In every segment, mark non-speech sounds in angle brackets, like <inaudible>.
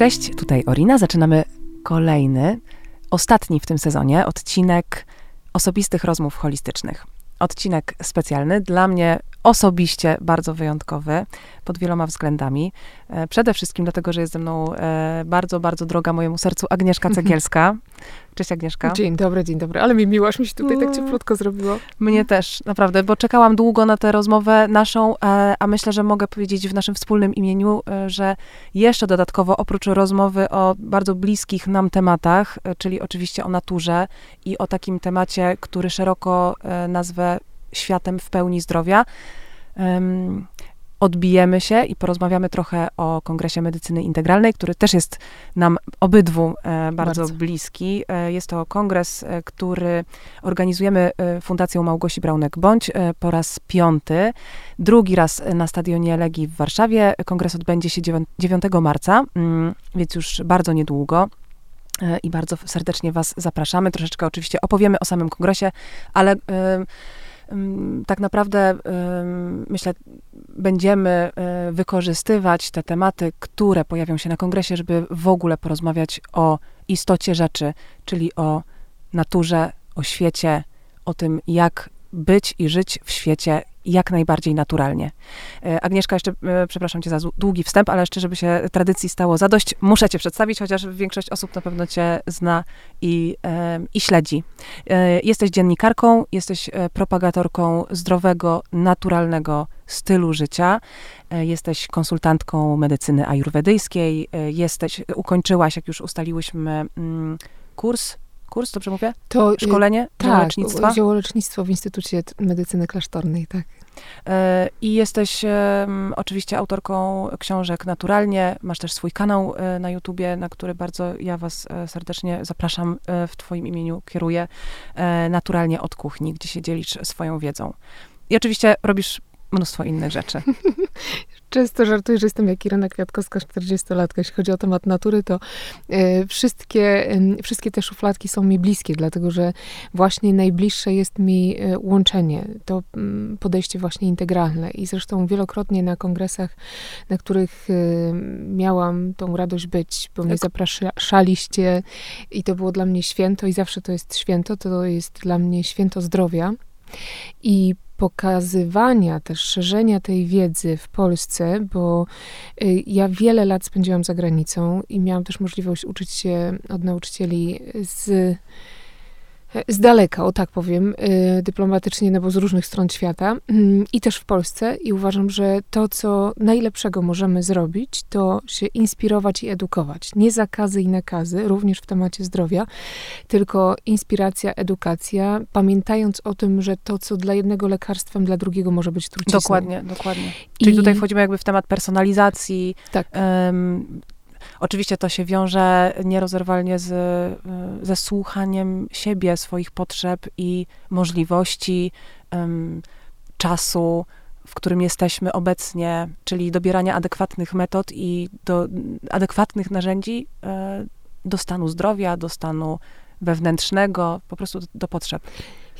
Cześć, tutaj Orina. Zaczynamy kolejny, ostatni w tym sezonie odcinek osobistych rozmów holistycznych. Odcinek specjalny, dla mnie osobiście bardzo wyjątkowy pod wieloma względami. E, przede wszystkim dlatego, że jest ze mną e, bardzo, bardzo droga mojemu sercu Agnieszka Cegielska. Cześć Agnieszka. Dzień dobry, dzień dobry. Ale mi miło, aż mi się tutaj tak cieplutko zrobiło. Mnie też, naprawdę, bo czekałam długo na tę rozmowę naszą, e, a myślę, że mogę powiedzieć w naszym wspólnym imieniu, że jeszcze dodatkowo oprócz rozmowy o bardzo bliskich nam tematach, czyli oczywiście o naturze i o takim temacie, który szeroko nazwę światem w pełni zdrowia, odbijemy się i porozmawiamy trochę o Kongresie Medycyny Integralnej, który też jest nam obydwu e, bardzo, bardzo, bliski. E, jest to kongres, e, który organizujemy Fundacją Małgosi Braunek-Bądź po raz piąty. Drugi raz na Stadionie Legii w Warszawie. Kongres odbędzie się 9 marca, mm, więc już bardzo niedługo i bardzo serdecznie Was zapraszamy. Troszeczkę oczywiście opowiemy o samym kongresie, ale tak naprawdę myślę, będziemy e, wykorzystywać te tematy, które pojawią się na kongresie, żeby w ogóle porozmawiać o istocie rzeczy, czyli o naturze, o świecie, o tym, jak być i żyć w świecie jak najbardziej naturalnie. E, Agnieszka, jeszcze e, przepraszam cię za długi wstęp, ale jeszcze, żeby się tradycji stało zadość, muszę cię przedstawić, chociaż większość osób na pewno cię zna i, e, i śledzi. Jesteś dziennikarką, jesteś propagatorką zdrowego, naturalnego stylu życia. Jesteś konsultantką medycyny ajurwedyjskiej, jesteś, ukończyłaś, jak już ustaliłyśmy, mm, kurs kurs, dobrze mówię? To y, Szkolenie tak, ziołolecznictwa? ziołolecznictwo w Instytucie Medycyny Klasztornej, tak. E, I jesteś oczywiście autorką książek naturalnie. Masz też swój kanał e, na YouTubie, na który bardzo ja Was e, serdecznie zapraszam. W Twoim imieniu kieruję naturalnie od kuchni, gdzie się dzielisz swoją wiedzą. I oczywiście robisz mnóstwo innych rzeczy. <laughs> Często żartuję, że jestem jak Irena Kwiatkowska, 40-latka. Jeśli chodzi o temat natury, to e, wszystkie, wszystkie te szufladki są mi bliskie, dlatego że właśnie najbliższe jest mi e, łączenie, to mm, podejście właśnie integralne. I zresztą wielokrotnie na kongresach, na których e, miałam tą radość być, bo tak. mnie zapraszaliście i to było dla mnie święto i zawsze to jest święto, to jest dla mnie święto zdrowia. I pokazywania, też szerzenia tej wiedzy w Polsce, bo y, ja wiele lat spędziłam za granicą i miałam też możliwość uczyć się od nauczycieli z z daleka, o tak powiem, y, dyplomatycznie, no bo z różnych stron świata mm, i też w Polsce. I uważam, że to, co najlepszego możemy zrobić, to się inspirować i edukować. Nie zakazy i nakazy, również w temacie zdrowia, tylko inspiracja, edukacja, pamiętając o tym, że to, co dla jednego lekarstwem, dla drugiego może być trucizną. Dokładnie, dokładnie. Czyli I... tutaj wchodzimy jakby w temat personalizacji. Tak. Um, Oczywiście to się wiąże nierozerwalnie z, y, ze słuchaniem siebie, swoich potrzeb i możliwości, um, czasu, w którym jesteśmy obecnie, czyli dobierania adekwatnych metod i do, adekwatnych narzędzi e, do stanu zdrowia, do stanu wewnętrznego, po prostu do potrzeb.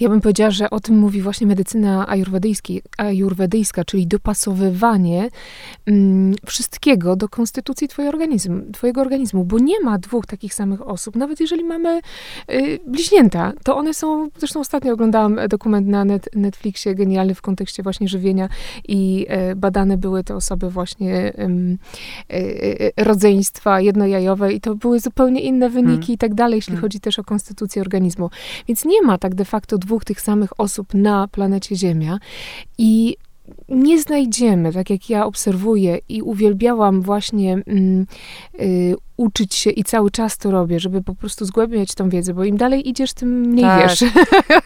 Ja bym powiedziała, że o tym mówi właśnie medycyna ajurwedyjska, czyli dopasowywanie mm, wszystkiego do konstytucji twojego organizmu, twojego organizmu, bo nie ma dwóch takich samych osób. Nawet jeżeli mamy y, bliźnięta, to one są, zresztą ostatnio oglądałam dokument na net, Netflixie, genialny w kontekście właśnie żywienia i y, badane były te osoby właśnie y, rodzeństwa jednojajowe i to były zupełnie inne wyniki hmm. i tak dalej, jeśli hmm. chodzi też o konstytucję organizmu. Więc nie ma tak de facto dwóch dwóch tych samych osób na planecie Ziemia i nie znajdziemy, tak jak ja obserwuję i uwielbiałam właśnie mm, y, uczyć się i cały czas to robię, żeby po prostu zgłębiać tą wiedzę, bo im dalej idziesz, tym mniej tak, wiesz.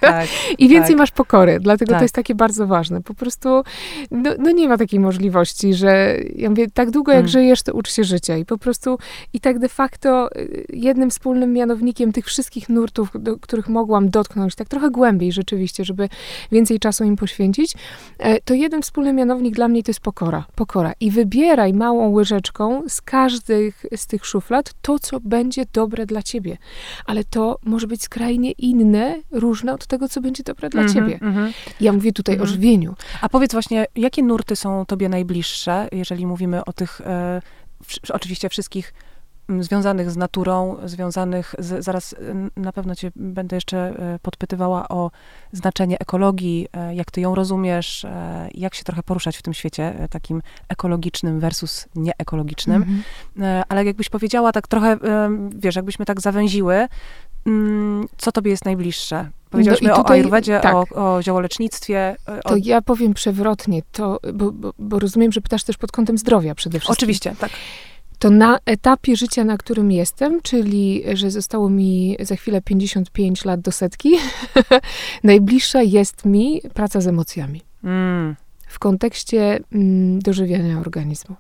Tak, <laughs> I więcej tak. masz pokory, dlatego to tak. jest takie bardzo ważne. Po prostu no, no, nie ma takiej możliwości, że ja mówię, tak długo jak hmm. żyjesz, to ucz się życia. I po prostu i tak de facto y, jednym wspólnym mianownikiem tych wszystkich nurtów, do których mogłam dotknąć, tak trochę głębiej rzeczywiście, żeby więcej czasu im poświęcić, e, to jeden wspólny mianownik dla mnie to jest pokora. Pokora. I wybieraj małą łyżeczką z każdych z tych szuf szuflad to, co będzie dobre dla ciebie. Ale to może być skrajnie inne, różne od tego, co będzie dobre dla mm -hmm, ciebie. Mm -hmm. Ja mówię tutaj mm -hmm. o mhm. żywieniu. A powiedz właśnie, jakie nurty są tobie najbliższe, jeżeli mówimy o tych, e, w, oczywiście wszystkich związanych z naturą, związanych z, zaraz na pewno cię będę jeszcze podpytywała o znaczenie ekologii, jak ty ją rozumiesz, jak się trochę poruszać w tym świecie takim ekologicznym versus nieekologicznym. Mm-hmm. Ale jakbyś powiedziała tak trochę, wiesz, jakbyśmy tak zawęziły, mm, co tobie jest najbliższe? Powiedziałyśmy no tutaj, o ayurvedzie, tak. o, o ziołolecznictwie. O... To ja powiem przewrotnie, to, bo, bo, bo rozumiem, że pytasz też pod kątem zdrowia przede wszystkim. Oczywiście, tak to na etapie życia, na którym jestem, czyli że zostało mi za chwilę 55 lat do setki, <laughs> najbliższa jest mi praca z emocjami. Mm. W kontekście mm, dożywiania organizmu.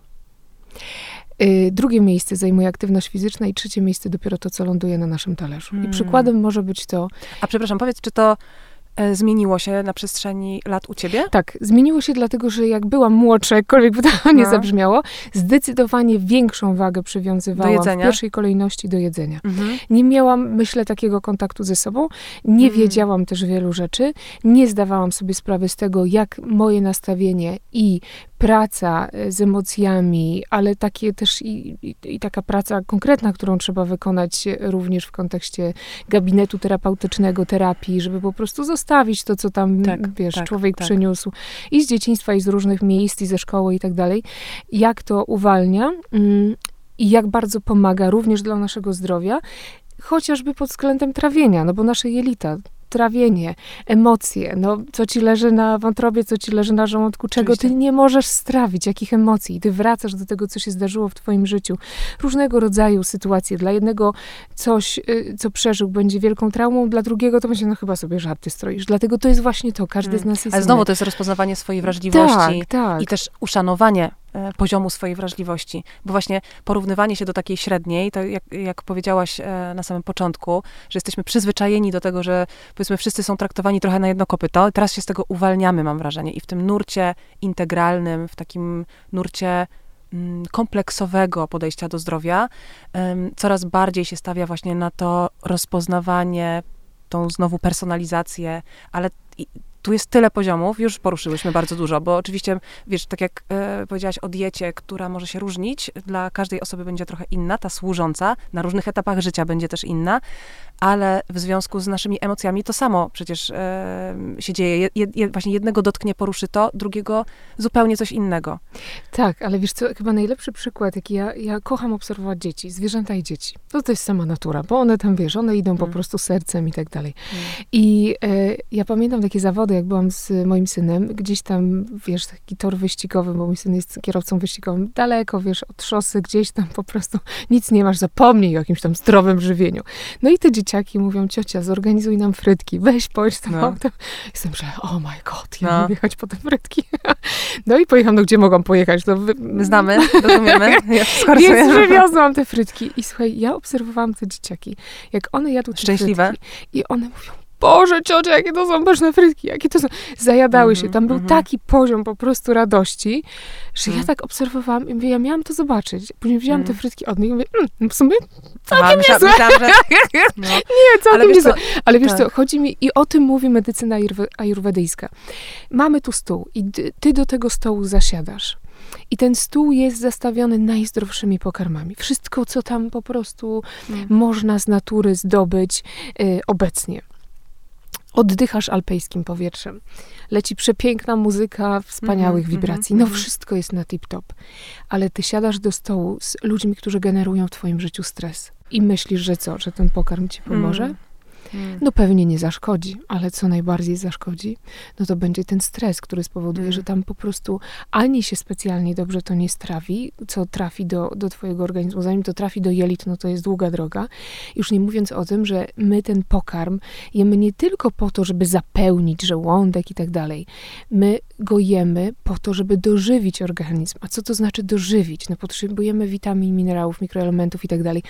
Y, drugie miejsce zajmuje aktywność fizyczna i trzecie miejsce dopiero to, co ląduje na naszym talerzu. I hmm. przykładem może być to... A przepraszam, powiedz, czy to zmieniło się na przestrzeni lat u ciebie? Tak, zmieniło się dlatego, że jak byłam młodsza, jakkolwiek by to <laughs> nie no. zabrzmiało, zdecydowanie większą wagę przywiązywałam w pierwszej kolejności do jedzenia. Mhm. Nie miałam, myślę, takiego kontaktu ze sobą, nie mhm. wiedziałam też wielu rzeczy, nie zdawałam sobie sprawy z tego, jak moje nastawienie i praca e, z emocjami, ale takie też i, i, i, taka praca konkretna, którą trzeba wykonać również w kontekście gabinetu terapeutycznego, terapii, żeby po prostu zostawić to, co tam, tak, wiesz, tak, człowiek tak. przyniósł i z dzieciństwa, i z różnych miejsc, i ze szkoły, i tak dalej. Jak to uwalnia mm, i jak bardzo pomaga również dla naszego zdrowia, chociażby pod względem trawienia, no bo nasze jelita trawienie, emocje, no co ci leży na wątrobie, co ci leży na żołądku, czego Oczywiście. ty nie możesz strawić, jakich emocji. Ty wracasz do tego, co się zdarzyło w twoim życiu. Różnego rodzaju sytuacje. Dla jednego coś, y, co przeżył, będzie wielką traumą, dla drugiego to będzie, no chyba sobie żarty stroisz. Dlatego to jest właśnie to. Każdy hmm. z nas jest Ale znowu to jest rozpoznawanie swojej wrażliwości tak, tak. i też uszanowanie poziomu swojej wrażliwości. Bo właśnie porównywanie się do takiej średniej, to jak, jak powiedziałaś e, na samym początku, że jesteśmy przyzwyczajeni do tego, że powiedzmy wszyscy są traktowani trochę na jedno kopyto, teraz się z tego uwalniamy, mam wrażenie. I w tym nurcie integralnym, w takim nurcie mm, kompleksowego podejścia do zdrowia, coraz bardziej się stawia właśnie na to rozpoznawanie, tą znowu personalizację, ale tu jest tyle poziomów, już poruszyłyśmy bardzo dużo, bo oczywiście, wiesz, tak jak e, powiedziałaś o diecie, która może się różnić, dla każdej osoby będzie trochę inna, ta służąca, na różnych etapach życia będzie też inna, ale w związku z naszymi emocjami to samo przecież e, się dzieje. Je, je, właśnie jednego dotknie, poruszy to, drugiego zupełnie coś innego. Tak, ale wiesz co, chyba najlepszy przykład, jaki ja, ja kocham obserwować dzieci, zwierzęta i dzieci. To, to jest sama natura, bo one tam, wiesz, one idą po mm. prostu sercem i tak dalej. Mm. I e, ja pamiętam takie zawody, jak byłam z moim synem, gdzieś tam, wiesz, taki tor wyścigowy, bo mój syn jest kierowcą wyścigowym, daleko, wiesz, od szosy, gdzieś tam po prostu nic nie masz, zapomnij o jakimś tam zdrowym żywieniu. No i te dzieciaki mówią, ciocia, zorganizuj nam frytki, weź pojedź tam no. autem. Jestem, że oh my god, ja no. jechać po te frytki. <laughs> no i pojechałam, no gdzie mogłam pojechać? No, wy... My znamy, rozumiemy. <laughs> Ja Więc przywiozłam te frytki. I słuchaj, ja obserwowałam te dzieciaki, jak one jadły te Szczęśliwe. frytki. I one mówią, Boże, ciocia, jakie to są pyszne frytki, jakie to są... Zajadały mm -hmm, się. Tam był mm -hmm. taki poziom po prostu radości, że mm. ja tak obserwowałam i mówię, ja miałam to zobaczyć. Później wzięłam te frytki od nich i mówię, mm, w sumie całkiem niezłe. Myślałam, że... <laughs> no. Nie, całkiem Ale niezłe. Co? Ale wiesz tak. co, chodzi mi, i o tym mówi medycyna ajurwedyjska. Mamy tu stół i ty do tego stołu zasiadasz. I ten stół jest zastawiony najzdrowszymi pokarmami. Wszystko, co tam po prostu mm. można z natury zdobyć y, obecnie. Oddychasz alpejskim powietrzem. Leci przepiękna muzyka wspaniałych mm -hmm, wibracji. No mm -hmm. wszystko jest na tip-top. Ale ty siadasz do stołu z ludźmi, którzy generują w twoim życiu stres. I myślisz, że co? Że ten pokarm ci pomoże? Mm. Hmm. No pewnie nie zaszkodzi, ale co najbardziej zaszkodzi, no to będzie ten stres, który spowoduje, że hmm. tam po prostu ani się specjalnie dobrze to nie strawi, co trafi do, do twojego organizmu. Zanim to trafi do jelit, no to jest długa droga. Już nie mówiąc o tym, że my ten pokarm jemy nie tylko po to, żeby zapełnić żołądek i tak dalej. My go jemy po to, żeby dożywić organizm. A co to znaczy dożywić? No potrzebujemy witamin, minerałów, mikroelementów i tak dalej.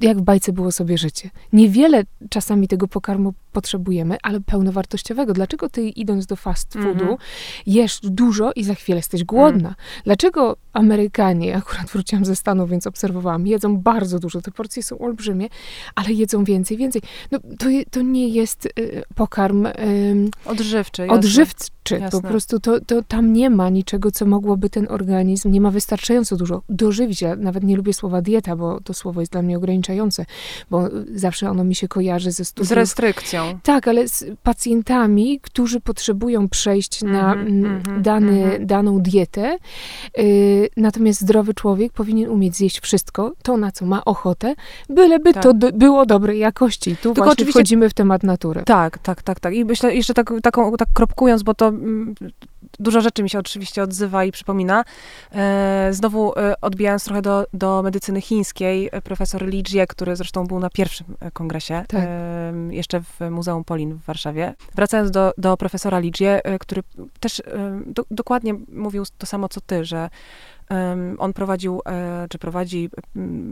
Jak w bajce było sobie życie. Niewiele czasami tego pokarmu potrzebujemy, ale pełnowartościowego. Dlaczego ty idąc do fast foodu mm -hmm. jesz dużo i za chwilę jesteś głodna? Mm. Dlaczego Amerykanie, <laughs> akurat wróciłam ze Stanów, więc obserwowałam, jedzą bardzo dużo, te porcje są olbrzymie, ale jedzą więcej, więcej. No, to, to nie jest y, pokarm... Y, odżywczy. Odżywczy wystarczy. Jasne. Po prostu to, to tam nie ma niczego, co mogłoby ten organizm, nie ma wystarczająco dużo dożywić. Ja nawet nie lubię słowa dieta, bo to słowo jest dla mnie ograniczające, bo zawsze ono mi się kojarzy ze studiów. Z restrykcją. Tak, ale z pacjentami, którzy potrzebują przejść na mm -hmm, dany, mm -hmm. daną dietę. Y, natomiast zdrowy człowiek powinien umieć zjeść wszystko, to na co ma ochotę, byleby tak. to do, było dobrej jakości. Tu Tylko właśnie wchodzimy w temat natury. Tak, tak, tak, tak. I myślę jeszcze tak, taką, tak kropkując, bo to mm, dużo rzeczy mi się oczywiście odzywa i przypomina. E, znowu e, odbijając trochę do, do medycyny chińskiej, e, profesor Li Jie, który zresztą był na pierwszym kongresie, tak. jeszcze w Muzeum Polin w Warszawie. Wracając do, do profesora Li Jie, który też do, dokładnie mówił to samo, co ty, że on prowadził, e, czy prowadzi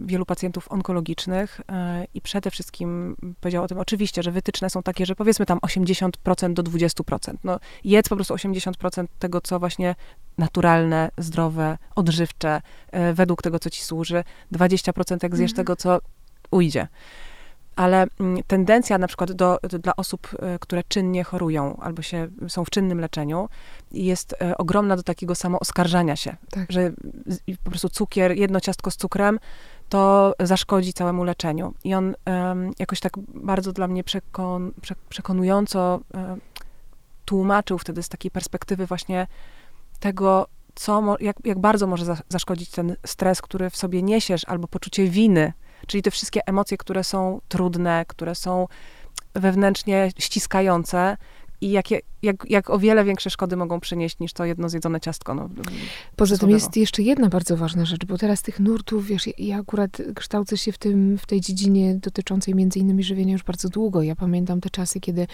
wielu pacjentów onkologicznych e, i przede wszystkim powiedział o tym, oczywiście, że wytyczne są takie, że powiedzmy tam 80% do 20%. No, jedz po prostu 80% tego, co właśnie naturalne, zdrowe, odżywcze, e, według tego, co ci służy. 20% jak zjesz mhm. tego, co ujdzie ale mm, tendencja na przykład do, do, dla osób, e, które czynnie chorują albo się, są w czynnym leczeniu, jest e, ogromna do takiego samooskarżania się, tak. że po prostu cukier, jedno ciastko z cukrem, to zaszkodzi całemu leczeniu. I on um, jakoś tak bardzo dla mnie przekon, prze, przekonująco um, tłumaczył wtedy z takiej perspektywy właśnie tego, co, jak, jak bardzo może za, zaszkodzić ten stres, który w sobie niesiesz, albo poczucie winy, Czyli te wszystkie emocje, które są trudne, które są wewnętrznie ściskające, i jakie, jak, jak o wiele większe szkody mogą przynieść niż to jedno zjedzone ciastko. No, Poza tym jest jeszcze jedna bardzo ważna rzecz, bo teraz tych nurtów, wiesz, ja akurat kształcę się w, tym, w tej dziedzinie dotyczącej między innymi żywienia już bardzo długo. Ja pamiętam te czasy, kiedy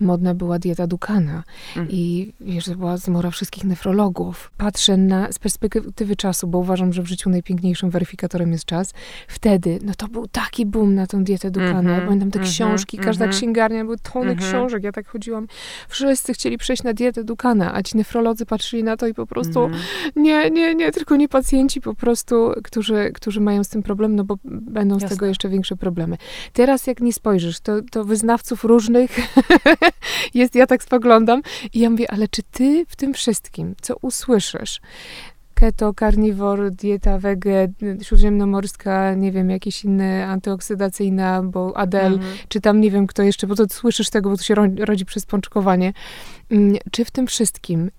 modna była dieta Dukana mm. i wiesz, to była zmora wszystkich nefrologów. Patrzę na, z perspektywy czasu, bo uważam, że w życiu najpiękniejszym weryfikatorem jest czas. Wtedy, no to był taki boom na tą dietę Dukana. Mm -hmm, ja pamiętam te mm -hmm, książki, każda -hmm. księgarnia, były tony książek. Ja tak chodziłam wszyscy chcieli przejść na dietę Dukana, a ci nefrolodzy patrzyli na to i po prostu mm. nie, nie, nie, tylko nie pacjenci po prostu, którzy, którzy mają z tym problem, no bo będą Jasne. z tego jeszcze większe problemy. Teraz jak nie spojrzysz, to, to wyznawców różnych <laughs> jest, ja tak spoglądam i ja mówię, ale czy ty w tym wszystkim, co usłyszysz, keto, karniwor, dieta wege, śródziemnomorska, nie wiem, jakieś inne antyoksydacyjna, bo Adel, mhm. czy tam nie wiem kto jeszcze, bo to słyszysz tego, bo to się rodzi przez pączkowanie. Mm, czy w tym wszystkim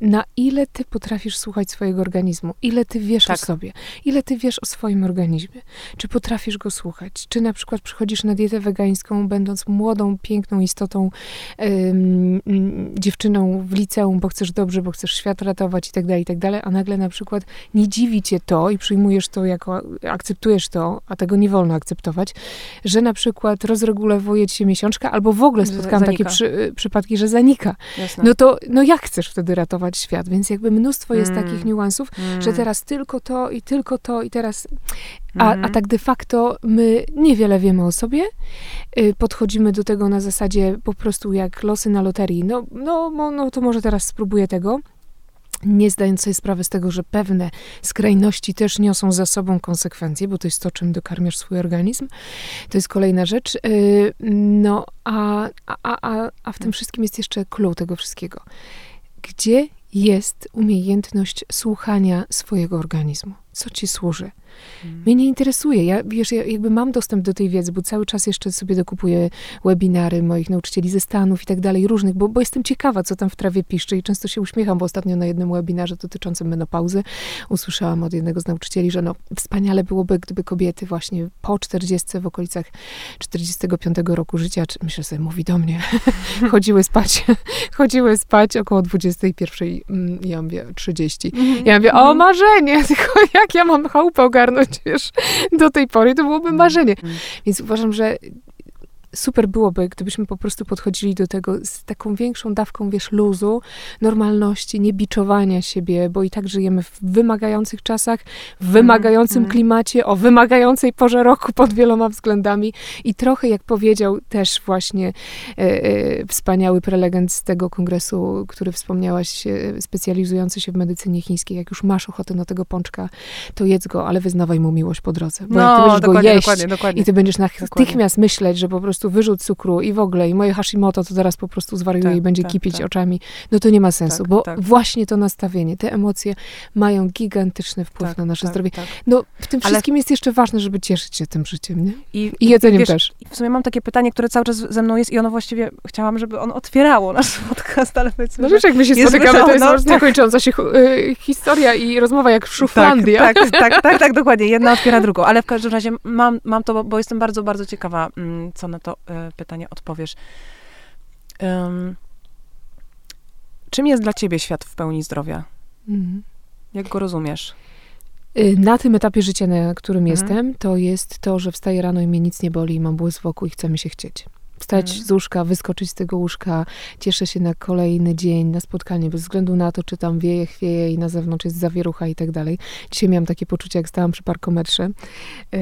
na ile ty potrafisz słuchać swojego organizmu, ile ty wiesz tak. o sobie, ile ty wiesz o swoim organizmie, czy potrafisz go słuchać, czy na przykład przychodzisz na dietę wegańską, będąc młodą, piękną istotą, ym, dziewczyną w liceum, bo chcesz dobrze, bo chcesz świat ratować i tak dalej, i tak dalej, a nagle na przykład nie dziwi cię to i przyjmujesz to jako, akceptujesz to, a tego nie wolno akceptować, że na przykład rozregulowuje ci się miesiączka, albo w ogóle spotkałam takie przy, przypadki, że zanika. Jasne. No to, no jak chcesz wtedy ratować świat, więc jakby mnóstwo jest mm. takich niuansów, mm. że teraz tylko to i tylko to i teraz... A, a mhm. tak de facto my niewiele wiemy o sobie, y, podchodzimy do tego na zasadzie po prostu jak losy na loterii. No, no, no to może teraz spróbuję tego, nie zdając sobie sprawy z tego, że pewne skrajności też niosą za sobą konsekwencje, bo to jest to, czym dokarmiasz swój organizm. To jest kolejna rzecz. Y, no, a, a, a, a w tym wszystkim jest jeszcze clue tego wszystkiego. Gdzie jest umiejętność słuchania swojego organizmu. Co ci służy? Hmm. Mnie nie interesuje. Ja, wiesz, ja jakby mam dostęp do tej wiedzy, bo cały czas jeszcze sobie dokupuję webinary moich nauczycieli ze Stanów i tak dalej, różnych, bo, bo jestem ciekawa, co tam w trawie piszczy i często się uśmiecham, bo ostatnio na jednym webinarze dotyczącym menopauzy usłyszałam od jednego z nauczycieli, że no wspaniale byłoby, gdyby kobiety właśnie po 40, w okolicach 45 roku życia, czy, myślę sobie, mówi do mnie, <laughs> chodziły spać, chodziły spać około 21, mm, ja mówię 30. Mhm. Ja mówię, o mhm. marzenie, <laughs> tylko jak ja mam chałupę ogarnąć, wiesz, do tej pory, to byłoby marzenie. Mhm. Więc uważam, że super byłoby, gdybyśmy po prostu podchodzili do tego z taką większą dawką, wiesz, luzu, normalności, nie biczowania siebie, bo i tak żyjemy w wymagających czasach, w wymagającym mm, klimacie, o wymagającej porze roku <laughs> pod wieloma względami. I trochę, jak powiedział też właśnie e, e, wspaniały prelegent z tego kongresu, który wspomniałaś, e, specjalizujący się w medycynie chińskiej, jak już masz ochotę na tego pączka, to jedz go, ale wyznawaj mu miłość po drodze, bo no, jak ty będziesz go jeść dokładnie, dokładnie. i ty będziesz natychmiast myśleć, że po prostu prostu wyrzut cukru i w ogóle, i moje Hashimoto to zaraz po prostu zwariuje tak, i będzie tak, kipić tak. oczami, no to nie ma sensu, tak, bo tak. właśnie to nastawienie, te emocje mają gigantyczny wpływ tak, na nasze zdrowie. No w tym wszystkim Ale... jest jeszcze ważne, żeby cieszyć się tym życiem, nie? I, I jedzeniem wiesz, też. W sumie mam takie pytanie, które cały czas ze mną jest i ono właściwie, chciałam, żeby on otwierało nasz <laughs> podcast, ale powiedzmy, No wiesz, jak my się spotykamy, to jest no, tak. niekończąca się y, historia i rozmowa jak w Szuflandii. Tak, tak, <laughs> tak, tak, tak, dokładnie. Jedna otwiera drugą. Ale w każdym razie mam, mam to, bo jestem bardzo, bardzo ciekawa, mm, co na to y, pytanie odpowiesz. Um, czym jest dla ciebie świat w pełni zdrowia? Mhm. Jak go rozumiesz? Y, na tym etapie życia, na którym mhm. jestem, to jest to, że wstaję rano i mnie nic nie boli, mam błysk wokół i chce mi się chcieć wstać mm. z łóżka, wyskoczyć z tego łóżka. Cieszę się na kolejny dzień, na spotkanie, bez względu na to, czy tam wieje, chwieje i na zewnątrz jest zawierucha i tak dalej. Dzisiaj miałam takie poczucie, jak stałam przy parkometrze yy,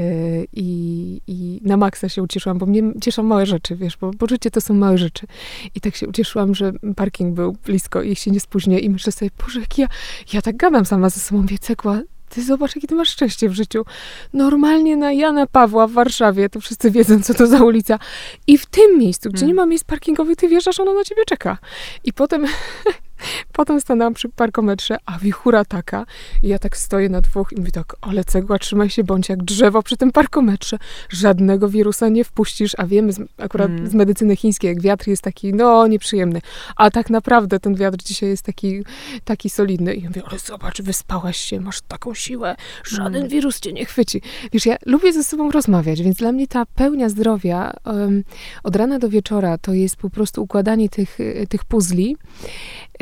i, i na maksa się ucieszyłam, bo mnie cieszą małe rzeczy, wiesz, bo poczucie to są małe rzeczy. I tak się ucieszyłam, że parking był blisko i się nie spóźnię i myślę sobie, Boże, jak ja, ja tak gadam sama ze sobą, wiecekła, ty zobacz, jakie ty masz szczęście w życiu. Normalnie na Jana Pawła w Warszawie, to wszyscy wiedzą, co to za ulica. I w tym miejscu, gdzie hmm. nie ma miejsc parkingowych, ty wjeżdżasz, ono na ciebie czeka. I potem <laughs> Potem stanęłam przy parkometrze, a wichura taka. I ja tak stoję na dwóch i mówię tak, ale cegła, trzymaj się, bądź jak drzewo przy tym parkometrze. Żadnego wirusa nie wpuścisz, a wiemy z, akurat mm. z medycyny chińskiej, jak wiatr jest taki, no, nieprzyjemny. A tak naprawdę ten wiatr dzisiaj jest taki, taki solidny. I ja mówię, ale zobacz, wyspałaś się, masz taką siłę, żaden mm. wirus cię nie chwyci. Wiesz, ja lubię ze sobą rozmawiać, więc dla mnie ta pełnia zdrowia um, od rana do wieczora to jest po prostu układanie tych, tych puzli.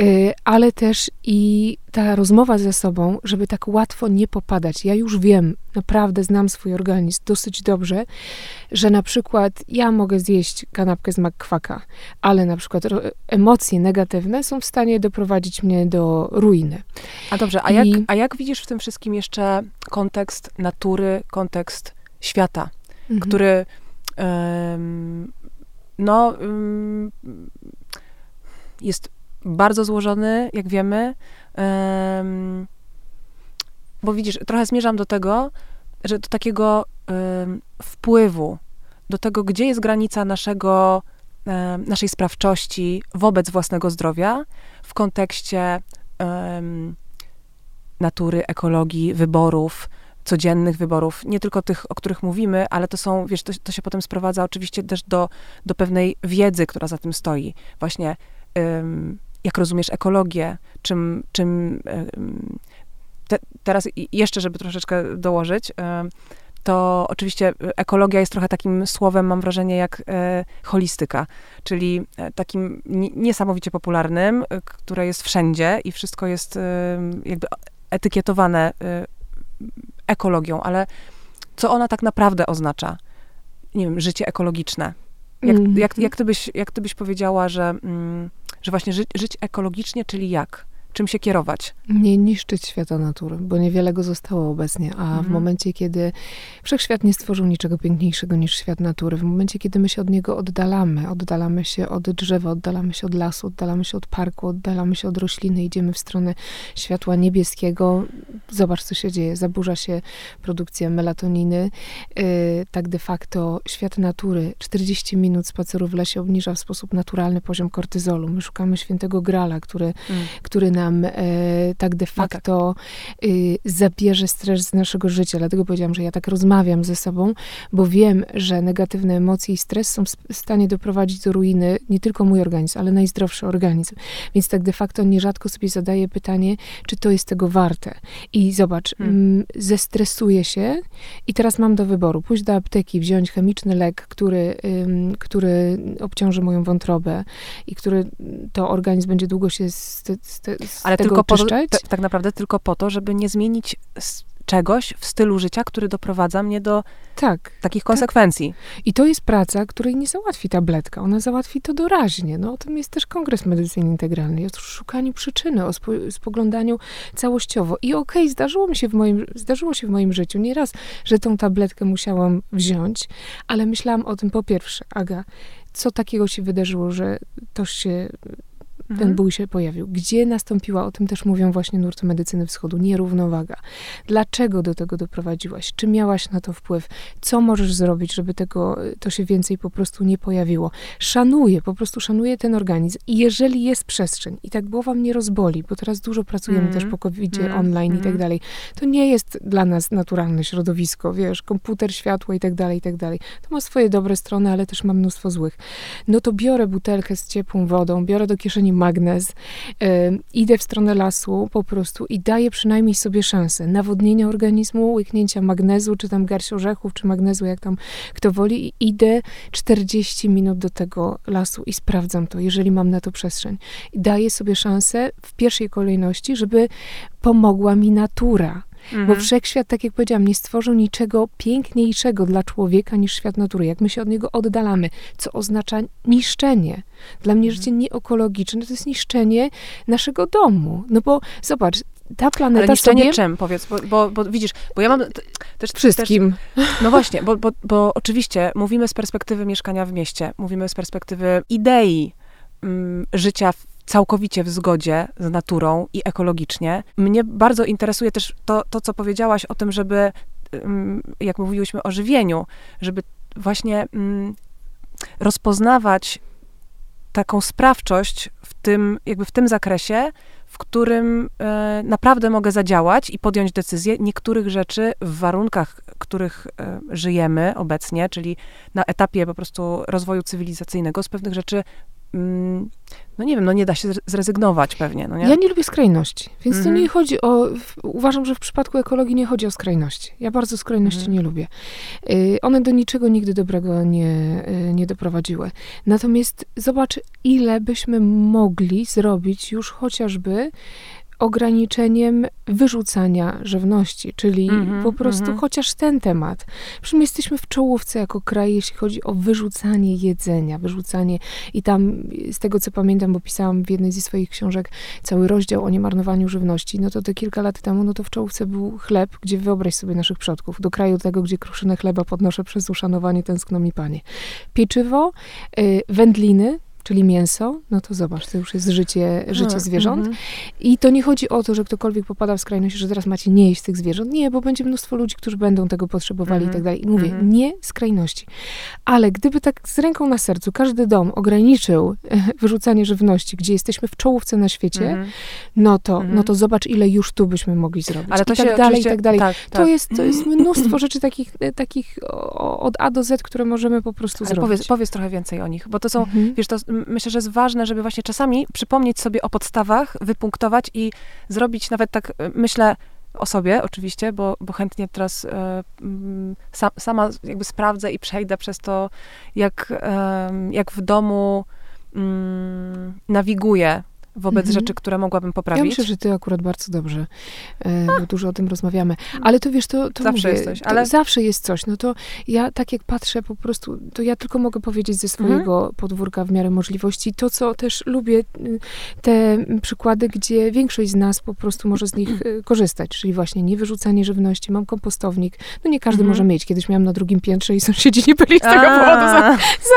Y, ale też i ta rozmowa ze sobą, żeby tak łatwo nie popadać. Ja już wiem, naprawdę znam swój organizm dosyć dobrze, że na przykład ja mogę zjeść kanapkę z makwaka, ale na przykład emocje negatywne są w stanie doprowadzić mnie do ruiny. A dobrze, a, I... jak, a jak widzisz w tym wszystkim jeszcze kontekst natury, kontekst świata, mhm. który um, no um, jest bardzo złożony, jak wiemy. Um, bo widzisz, trochę zmierzam do tego, że do takiego um, wpływu, do tego, gdzie jest granica naszego, um, naszej sprawczości wobec własnego zdrowia w kontekście natury, ekologii, wyborów, codziennych wyborów, nie tylko tych, o których mówimy, ale to są, wiesz, to, to się potem sprowadza oczywiście też do, do pewnej wiedzy, która za tym stoi. Właśnie jak rozumiesz ekologię, czym, czym te, teraz jeszcze, żeby troszeczkę dołożyć, to oczywiście ekologia jest trochę takim słowem, mam wrażenie, jak e, holistyka, czyli e, takim niesamowicie popularnym, e, które jest wszędzie i wszystko jest jakby etykietowane ekologią, ale co ona tak naprawdę oznacza? Nie wiem, życie ekologiczne. Jak, mm. jak, jak, ty, byś, jak ty byś powiedziała, że... Mm, że właśnie ży, żyć ekologicznie, czyli jak? Czym się kierować. Nie niszczyć świata natury, bo niewiele go zostało obecnie, a mhm. w momencie, kiedy wszechświat nie stworzył niczego piękniejszego niż świat natury, w momencie, kiedy my się od niego oddalamy, oddalamy się od drzewa, oddalamy się od lasu, oddalamy się od parku, oddalamy się od rośliny, idziemy w stronę światła niebieskiego, zobacz, co się dzieje. Zaburza się produkcja melatoniny. Yy, tak de facto świat natury, 40 minut spaceru w lesie obniża w sposób naturalny poziom kortyzolu. My szukamy świętego grala, który, mm. który nam nam e, tak de no facto tak. Y, zabierze stres z naszego życia. Dlatego powiedziałam, że ja tak rozmawiam ze sobą, bo wiem, że negatywne emocje i stres są w stanie doprowadzić do ruiny nie tylko mój organizm, ale najzdrowszy organizm. Więc tak de facto nierzadko sobie zadaję pytanie, czy to jest tego warte. I zobacz, hmm. Mm, zestresuję się i teraz mam do wyboru pójść do apteki, wziąć chemiczny lek, który, który obciąży moją wątrobę i który to organizm będzie długo się ale tylko po, tak naprawdę tylko po to, żeby nie zmienić czegoś w stylu życia, który doprowadza mnie do tak, takich tak. konsekwencji. Tak. I to jest praca, której nie załatwi tabletka. Ona załatwi to doraźnie. No, o tym jest też Kongres Medycyny Integralnej. O szukaniu przyczyny, o spo, spoglądaniu całościowo. I okej, okay, zdarzyło mi się w moim, zdarzyło się w moim życiu nieraz, że tą tabletkę musiałam wziąć, ale myślałam o tym po pierwsze, Aga, co takiego się wydarzyło, że to się mhm. ten ból się pojawił. Gdzie nastąpiła, o tym też mówią właśnie nurty medycyny wschodu, nierównowaga. Dlaczego do tego doprowadziłaś? Czy miałaś na to wpływ? Co możesz zrobić, żeby tego, to się więcej po prostu nie pojawiło? Szanuję, po prostu szanuję ten organizm. I jeżeli jest przestrzeń i tak głowa mnie rozboli, bo teraz dużo pracujemy mm. też po covid mm. online mm. i tak mhm. dalej, to nie jest dla nas naturalne środowisko, wiesz, komputer, światło i tak dalej, i tak dalej. To ma swoje dobre strony, ale też ma mnóstwo złych. No to biorę butelkę z ciepłą wodą, biorę do kieszeni magnez, yy, idę w stronę lasu po prostu i daję przynajmniej sobie szansę nawodnienia organizmu, łyknięcia magnezu, czy tam garść orzechów, czy magnezu, jak tam kto woli i idę 40 minut do tego lasu i sprawdzam to, jeżeli mam na to przestrzeń. I daję sobie szansę w pierwszej kolejności, żeby pomogła mi natura. Mhm. Bo wszechświat, tak jak powiedziałam, nie stworzył niczego piękniejszego dla człowieka niż świat natury. Jak my się od niego oddalamy, co oznacza niszczenie. Dla mnie mhm. życie nieekologiczne to jest niszczenie naszego domu. No bo zobacz, ta planeta Ale niszczenie sobie... czym, powiedz, bo, bo, bo, widzisz, bo ja mam też... Wszystkim. Też, no właśnie, bo, bo, bo oczywiście mówimy z perspektywy mieszkania w mieście, mówimy z perspektywy idei mm, życia w całkowicie w zgodzie z naturą i ekologicznie. Mnie bardzo interesuje też to, to co powiedziałaś o tym, żeby, jak mówiłyśmy o żywieniu, żeby właśnie rozpoznawać taką sprawczość w tym, jakby w tym zakresie, w którym e, naprawdę mogę zadziałać i podjąć decyzję niektórych rzeczy w warunkach, których e, żyjemy obecnie, czyli na etapie po prostu rozwoju cywilizacyjnego, z pewnych rzeczy no nie wiem, no nie da się zrezygnować pewnie, no nie? Ja nie lubię skrajności, więc to mhm. nie chodzi o, uważam, że w przypadku ekologii nie chodzi o skrajności. Ja bardzo skrajności mhm. nie lubię. Y, one do niczego nigdy dobrego nie, y, nie doprowadziły. Natomiast zobacz, ile byśmy mogli zrobić już chociażby ograniczeniem wyrzucania żywności, czyli mm -hmm, po prostu mm -hmm. chociaż ten temat. Przecież my jesteśmy w czołówce jako kraj, jeśli chodzi o wyrzucanie jedzenia, wyrzucanie i tam z tego co pamiętam, bo pisałam w jednej ze swoich książek cały rozdział o niemarnowaniu żywności, no to te kilka lat temu, no to w czołówce był chleb, gdzie wyobraź sobie naszych przodków, do kraju tego, gdzie kruszynę chleba podnoszę przez uszanowanie, tęskno mi panie. Pieczywo, y, wędliny, czyli mięso, no to zobacz, to już jest życie, życie zwierząt. Mm -hmm. I to nie chodzi o to, że ktokolwiek popada w skrajność, że teraz macie nie jeść tych zwierząt. Nie, bo będzie mnóstwo ludzi, którzy będą tego potrzebowali mm i tak dalej. I mówię, mm -hmm. nie skrajności. Ale gdyby tak z ręką na sercu każdy dom ograniczył <laughs> wyrzucanie żywności, gdzie jesteśmy w czołówce na świecie, mhm. no, to, no to zobacz, ile już tu byśmy mogli zrobić. Ale to I tak dalej, i tak dalej. Tak, tak. To, jest, to jest mnóstwo rzeczy takich, takich od A do Z, które możemy po prostu Ale zrobić. Powiedz, powiedz trochę więcej o nich, bo to są, mhm. wiesz, to myślę, że jest ważne, żeby właśnie czasami przypomnieć sobie o podstawach, wypunktować i zrobić nawet tak, e, myślę, o sobie oczywiście, bo, bo chętnie teraz e, sa, sama jakby sprawdzę i przejdę przez to, jak, jak w domu mm, nawiguję wobec mhm. rzeczy, które mogłabym poprawić. Ja myślę, że ty akurat bardzo dobrze, e, bo dużo o tym rozmawiamy. Ale to wiesz, to, to zawsze mówię, jest coś. Ale... Zawsze jest coś. No to ja tak jak patrzę po prostu, to ja tylko mogę powiedzieć ze swojego mhm. podwórka w miarę możliwości. To, co też lubię, y, te przykłady, gdzie większość z nas po prostu może z nich y, korzystać. Czyli właśnie nie wyrzucanie żywności, mam kompostownik. No nie każdy mhm. może mieć. Kiedyś miałam na drugim piętrze i sąsiedzi <laughs> nie byli z tego A. powodu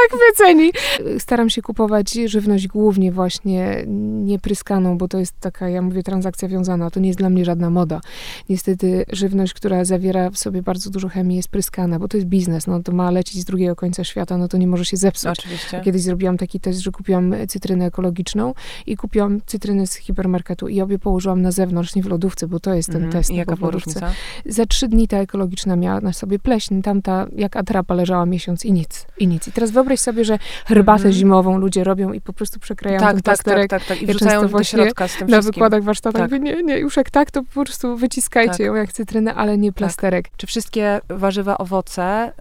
zachwyceni. Staram się kupować żywność głównie właśnie niepryskaną, bo to jest taka, ja mówię, transakcja wiązana. To nie jest dla mnie żadna moda. Niestety żywność, która zawiera w sobie bardzo dużo chemii, jest pryskana, bo to jest biznes. No to ma lecieć z drugiego końca świata, no to nie może się zepsuć. Oczywiście. Kiedyś zrobiłam taki test, że kupiłam cytrynę ekologiczną i kupiłam cytrynę z hipermarketu i obie położyłam na zewnątrz, nie w lodówce, bo to jest ten mm, test. I jaka była różnica? Za trzy dni ta ekologiczna miała na sobie pleśń, tamta jak atrapa leżała miesiąc i nic. I nic. I teraz wyobraź sobie, że herbatę mm. zimową ludzie robią i po prostu przekrajają tak, ten tak, tak, tak, tak. I wrzucają do środka z tym Na wykładach warsztatach tak. mówię, nie, nie, już jak tak, to po prostu wyciskajcie tak. ją jak cytrynę, ale nie tak. plasterek. Tak. Czy wszystkie warzywa, owoce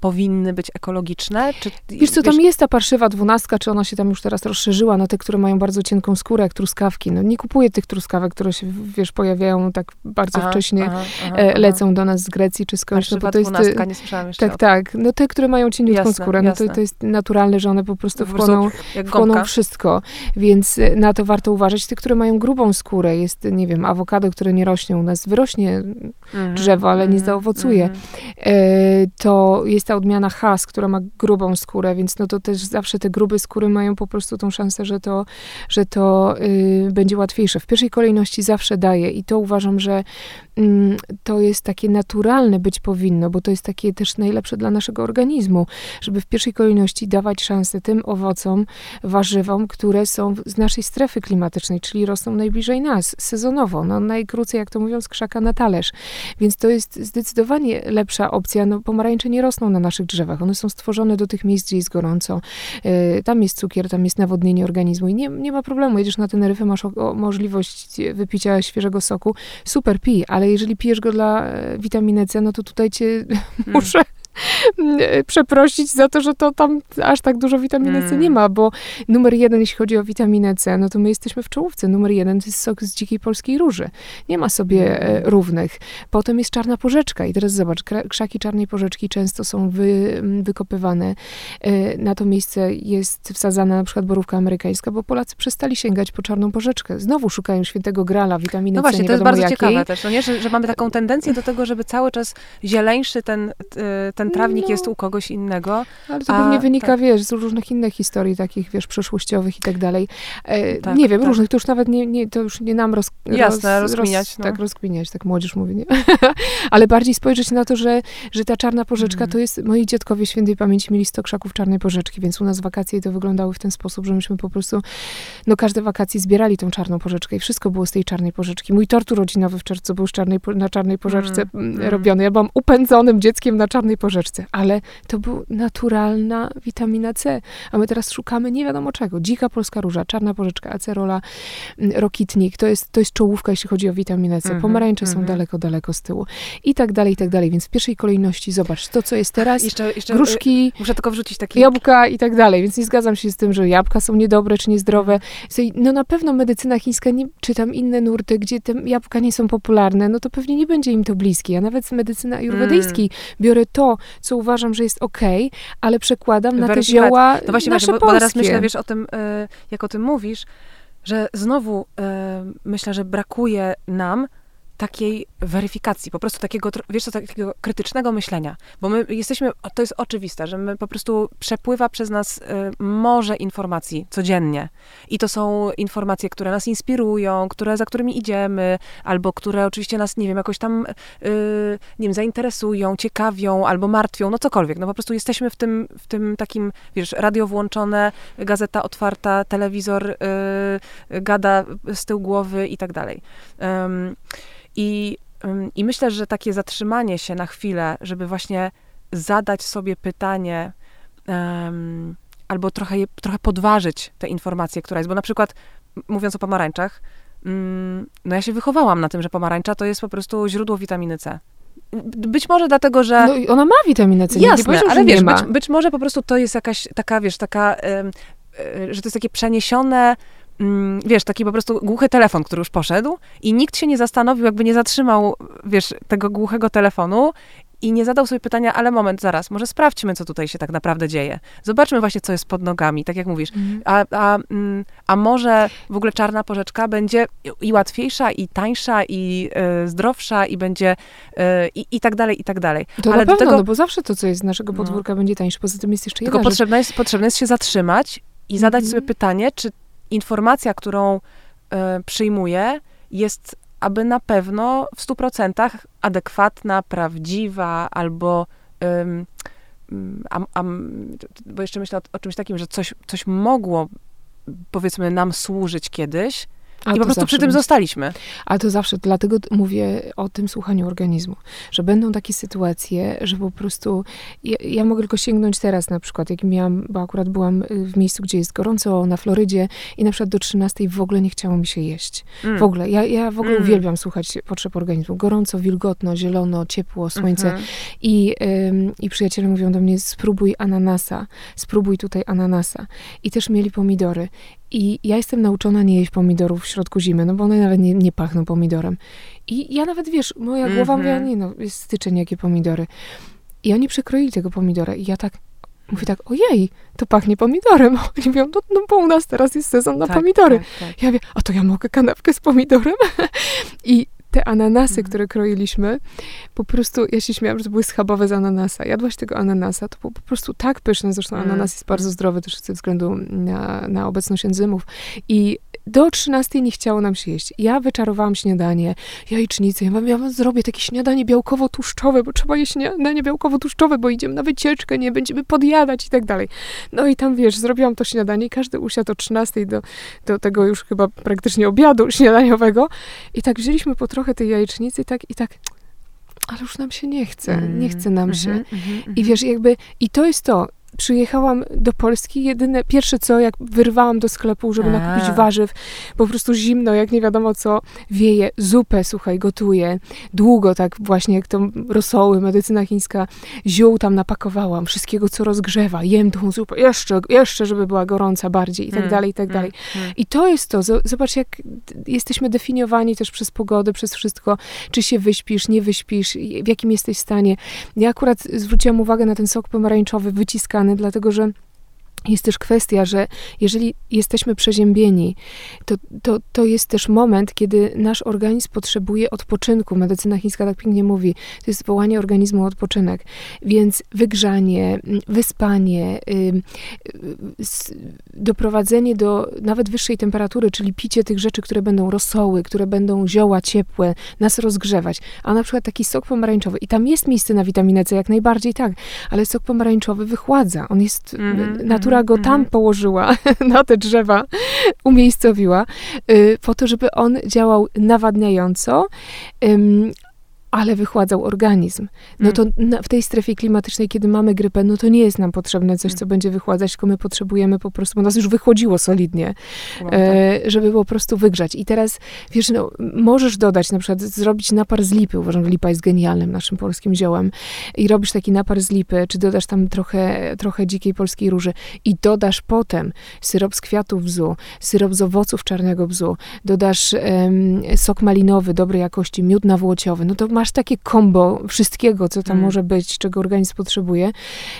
powinny być ekologiczne? Czy, wiesz co, tam wiesz... jest ta parszywa dwunastka, czy ona się tam już teraz rozszerzyła na te, które mają bardzo cienką skórę, jak truskawki. No nie kupuję tych truskawek, które się, wiesz, pojawiają tak bardzo aha, wcześnie, aha, aha, e, lecą do nas z Grecji czy skądś. No, bo to jest, dwunastka, nie słyszałam jeszcze Tak, tak. No te, które mają cieniutką jasne, skórę, no to, to jest naturalne, że one po prostu wchłoną, wchłoną wszystko. Więc e, na to warto uważać. Te, które mają grubą skórę, jest, nie wiem, awokado, które nie rośnie u nas, wyrośnie mm. drzewo, ale nie mhm. zaowocuje. Mm. To jest ta odmiana has, która ma grubą skórę, więc no to też zawsze te grube skóry mają po prostu tą szansę, że to, że to y, będzie łatwiejsze. W pierwszej kolejności zawsze daje i to uważam, że to jest takie naturalne być powinno, bo to jest takie też najlepsze dla naszego organizmu, żeby w pierwszej kolejności dawać szansę tym owocom, warzywom, które są z naszej strefy klimatycznej, czyli rosną najbliżej nas, sezonowo, no najkrócej, jak to mówią, z krzaka na talerz. Więc to jest zdecydowanie lepsza opcja. No, pomarańcze nie rosną na naszych drzewach, one są stworzone do tych miejsc, gdzie jest gorąco. Yy, tam jest cukier, tam jest nawodnienie organizmu i nie, nie ma problemu. Jedziesz na Teneryfę, masz o, o możliwość wypicia świeżego soku, super pij, ale jeżeli pijesz go dla e, witaminy C, no to tutaj cię <laughs> hmm. muszę <laughs> przeprosić za to, że to tam aż tak dużo witaminy C nie mm. ma, bo numer jeden, jeśli chodzi o witaminę C, no to my jesteśmy w czołówce. Numer jeden to jest sok z dzikiej polskiej róży. Nie ma sobie e, mm. równych. Potem jest czarna porzeczka i teraz zobacz, krzaki czarnej porzeczki często są wy, wykopywane. E, na to miejsce jest wsadzana na przykład borówka amerykańska, bo Polacy przestali sięgać po czarną porzeczkę. Znowu szukają świętego grala, witaminy no C, właśnie, to jest bardzo jakiej. ciekawe też, no nie? Że, że mamy taką tendencję do tego, żeby cały czas zieleńszy ten, ten trawnik no. jest u kogoś innego. Ale to a, pewnie wynika, tak. wiesz, z różnych innych historii, takich, wiesz, przeszłościowych i tak dalej. E, tak, nie wiem, tak. różnych, to już nawet nie, nie, to już nie nam roz, Jasne, roz, rozkminiać. no. Tak, rozkminiać, tak młodzież mówi, nie? <laughs> Ale bardziej spojrzeć na to, że, że ta czarna porzeczka mm. to jest, moi dziadkowie świętej pamięci mieli 100 krzaków czarnej porzeczki, więc u nas wakacje to wyglądały w ten sposób, że myśmy po prostu, no każde wakacje zbierali tą czarną porzeczkę i wszystko było z tej czarnej porzeczki. Mój tort urodzinowy w czerwcu był czarnej, na czarnej porzeczce mm. robiony. Ja byłam upędzonym dzieckiem na czarnej porzeczce, ale to była naturalna witamina C. A my teraz szukamy nie wiadomo czego. Dzika polska róża, czarna porzeczka, acerola, mm, rokitnik. To jest, to jest czołówka, jeśli chodzi o witaminę C. Mm -hmm, Pomarańcze mm -hmm. są mhm. daleko, daleko z tyłu. I tak dalej, i tak dalej. Więc w pierwszej kolejności zobacz to, co jest teraz. Jeszcze, jeszcze gruszki, y, muszę tylko wrzucić takie... Jabłka i tak dalej. Więc nie zgadzam się z tym, że jabłka są niedobre czy niezdrowe. No na pewno medycyna chińska, nie, czy tam inne nurty, gdzie te jabłka nie są popularne, no to pewnie nie będzie im to bliskie. A nawet z medycyny ajurwedyjskiej mm. biorę to, co uważam, że jest ok, ale przekładam na te zioła No właśnie, nasze właśnie bo, bo teraz myślę, wiesz, o tym, e, jak o tym mówisz, że znowu e, myślę, że brakuje nam takiej weryfikacji, po prostu takiego, wiesz co, takiego krytycznego myślenia, bo my jesteśmy, to jest oczywiste, że my po prostu przepływa przez nas y, morze informacji codziennie i to są informacje, które nas inspirują, które, za którymi idziemy, albo które oczywiście nas, nie wiem, jakoś tam, y, nie wiem, zainteresują, ciekawią, albo martwią, no cokolwiek, no po prostu jesteśmy w tym, w tym takim, wiesz, radio włączone, gazeta otwarta, telewizor y, gada z tyłu głowy i tak dalej. I, I myślę, że takie zatrzymanie się na chwilę, żeby właśnie zadać sobie pytanie, um, albo trochę, je, trochę podważyć tę informację, która jest, bo na przykład mówiąc o pomarańczach, no ja się wychowałam na tym, że pomarańcza to jest po prostu źródło witaminy C. Być może dlatego, że... No ona ma witaminę C. Jasne, nie ale wiesz, być, być, może po prostu to jest jakaś taka, wiesz, taka, um, że to jest takie przeniesione wiesz, taki po prostu głuchy telefon, który już poszedł i nikt się nie zastanowił, jakby nie zatrzymał, wiesz, tego głuchego telefonu i nie zadał sobie pytania, ale moment, zaraz, może sprawdźmy, co tutaj się tak naprawdę dzieje. Zobaczmy właśnie, co jest pod nogami, tak jak mówisz. Mhm. A, a, mm, a może w ogóle czarna porzeczka będzie i łatwiejsza, i tańsza, i y, zdrowsza, i będzie y, i, i tak dalej, i tak dalej. To ale na pewno, tego, no bo zawsze to, co jest z naszego no. podwórka, no. będzie tańsze. Poza tym jest jeszcze Tylko potrzebne jest, potrzebne jest się zatrzymać i zadać mhm. sobie pytanie, czy informacja, którą y, przyjmuję, jest aby na pewno w 100% adekwatna, prawdziwa albo. Um, bo jeszcze myślę o, o, czymś takim, że coś, coś mogło, powiedzmy, nam służyć kiedyś, a I po prostu przy tym zostaliśmy. A to zawsze, dlatego mówię o tym słuchaniu organizmu, że będą takie sytuacje, że po prostu ja, ja, mogę tylko sięgnąć teraz na przykład, jak miałam, bo akurat byłam y, w miejscu, gdzie jest gorąco, na Florydzie i na przykład do 13 w ogóle nie chciało mi się jeść. Mm. W ogóle. Ja, ja w ogóle mm. uwielbiam słuchać potrzeb organizmu. Gorąco, wilgotno, zielono, ciepło, słońce. Mm -hmm. I, ym, I przyjaciele mówią do mnie, spróbuj ananasa, spróbuj tutaj ananasa. I też mieli pomidory. I ja jestem nauczona nie jeść pomidorów w środku zimy, no bo one nawet nie, nie pachną pomidorem. I ja nawet, wiesz, moja głowa mm -hmm. mówi, nie no, jest styczeń, jakie pomidory. I oni przekroili tego pomidora i ja tak, Mówi tak, ojej, to pachnie pomidorem. <laughs> Oni mówią, no, no bo u nas teraz jest sezon na tak, pomidory. Tak, tak. Ja wiem, a to ja mogę kanapkę z pomidorem? <laughs> I te ananasy, mhm. które kroiliśmy, po prostu, ja się śmiałam, że to były schabowe z ananasa. Jadłaś tego ananasa, to było po prostu tak pyszne, zresztą mm. ananas jest bardzo zdrowy też ze względu na, na obecność enzymów. I do 13 nie chciało nam się jeść. Ja wyczarowałam śniadanie, jajecznicę. Ja, ja wam zrobię takie śniadanie białkowo-tłuszczowe, bo trzeba jeść śniadanie białkowo-tłuszczowe, bo idziemy na wycieczkę, nie będziemy podjadać i tak dalej. No i tam, wiesz, zrobiłam to śniadanie i każdy usiadł o 13 do, do tego już chyba praktycznie obiadu śniadaniowego i tak wzięliśmy po trochę tej jajecznicy i tak, i tak ale już nam się nie chce, nie chce nam mm, się. Mm, I wiesz, jakby, i to jest to, przyjechałam do Polski, jedyne, pierwsze co, jak wyrwałam do sklepu, żeby A. nakupić warzyw, po prostu zimno, jak nie wiadomo co, wieje, zupę, słuchaj, gotuję, długo tak właśnie, jak to rosoły, medycyna chińska, ziół tam napakowałam, wszystkiego, co rozgrzewa, jem tą zupę, jeszcze, jeszcze, żeby była gorąca bardziej i tak mm, dalej, i tak mm, dalej. Mm. I to jest to, zobacz, jak jesteśmy definiowani też przez pogodę, przez wszystko, czy się wyśpisz, nie wyśpisz, w jakim jesteś stanie. Ja akurat zwróciłam uwagę na ten sok pomarańczowy wyciskany, dlatego że jest też kwestia, że jeżeli jesteśmy przeziębieni, to, to, to jest też moment, kiedy nasz organizm potrzebuje odpoczynku. Medycyna chińska tak pięknie mówi, to jest wołanie organizmu o odpoczynek. Więc wygrzanie, wyspanie, doprowadzenie do nawet wyższej temperatury, czyli picie tych rzeczy, które będą rosoły, które będą zioła ciepłe, nas rozgrzewać. A na przykład taki sok pomarańczowy, i tam jest miejsce na witaminę C, jak najbardziej tak, ale sok pomarańczowy wychładza. On jest mm -hmm która go tam mhm. położyła, <laughs> na te drzewa, umiejscowiła, y, po to, żeby on działał nawadniająco, ale wychładzał organizm. No to mm. na, w tej strefie klimatycznej, kiedy mamy grypę, no to nie jest nam potrzebne coś, co mm. będzie wychładzać, tylko my potrzebujemy po prostu, bo nas już wychłodziło solidnie, no, e, tak. żeby po prostu wygrzać. I teraz, wiesz, no, możesz dodać, na przykład zrobić napar z lipy, uważam, że lipa jest genialnym naszym polskim ziołem, i robisz taki napar z lipy, czy dodasz tam trochę, trochę dzikiej polskiej róży i dodasz potem syrop z kwiatów bzu, syrop z owoców czarnego bzu, dodasz sok malinowy dobrej jakości, miód nawłociowy, no to masz takie kombo wszystkiego, co tam mm. może być, czego organizm potrzebuje,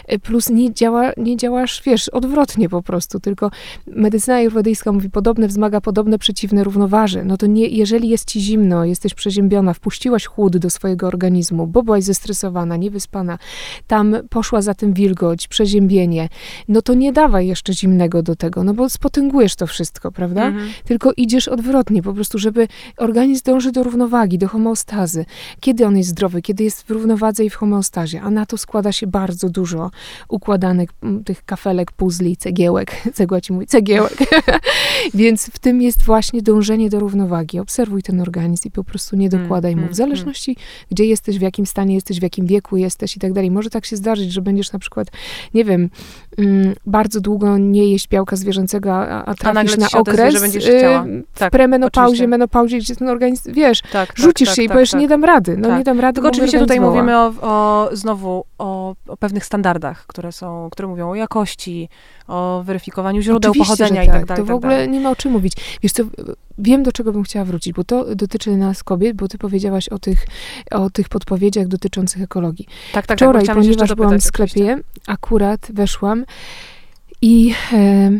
e, plus nie, działa, nie działasz, wiesz, odwrotnie po prostu, tylko medycyna ajurwedyjska mówi podobne wzmaga podobne, przeciwne równoważy. No to nie, jeżeli jest ci zimno, jesteś przeziębiona, wpuściłaś chłód do swojego organizmu, bo byłaś zestresowana, niewyspana, tam poszła za tym wilgoć, przeziębienie, no to nie dawaj jeszcze zimnego do tego, no bo spotęgujesz to wszystko, prawda? Mm -hmm. Tylko idziesz odwrotnie, po prostu, żeby organizm dąży do równowagi, do homeostazy. Kiedy kiedy on jest zdrowy, kiedy jest w równowadze i w homeostazie, a na to składa się bardzo dużo układanych tych kafelek, puzli, cegiełek, <laughs> cegła ci mówi, cegiełek. Więc w tym jest właśnie dążenie do równowagi. Obserwuj ten organizm i po prostu nie mm, dokładaj mu. W mm, zależności, gdzie jesteś, w jakim stanie jesteś, w jakim wieku jesteś i tak dalej. Może tak się zdarzyć, że będziesz na przykład, nie wiem, mm, bardzo długo nie jeść białka zwierzęcego, a, a trafisz a na okres że będziesz chciała. Tak, w premenopauzie, oczywiście. menopauzie, gdzie ten organizm, wiesz, tak, tak rzucisz tak, się i powiesz, tak. nie dam rady no nie dam rady. Tylko oczywiście tutaj mówimy o, o znowu o, o, pewnych standardach, które są, które mówią o jakości, o weryfikowaniu źródeł oczywiście, pochodzenia i tak dalej. To w ogóle nie ma o czym mówić. Wiesz co, wiem do czego bym chciała wrócić, bo to dotyczy nas kobiet, bo ty powiedziałaś o tych, o tych podpowiedziach dotyczących ekologii. Tak, tak, tak Wczoraj, tak, ponieważ byłam w sklepie, oczywiście. akurat weszłam i... E,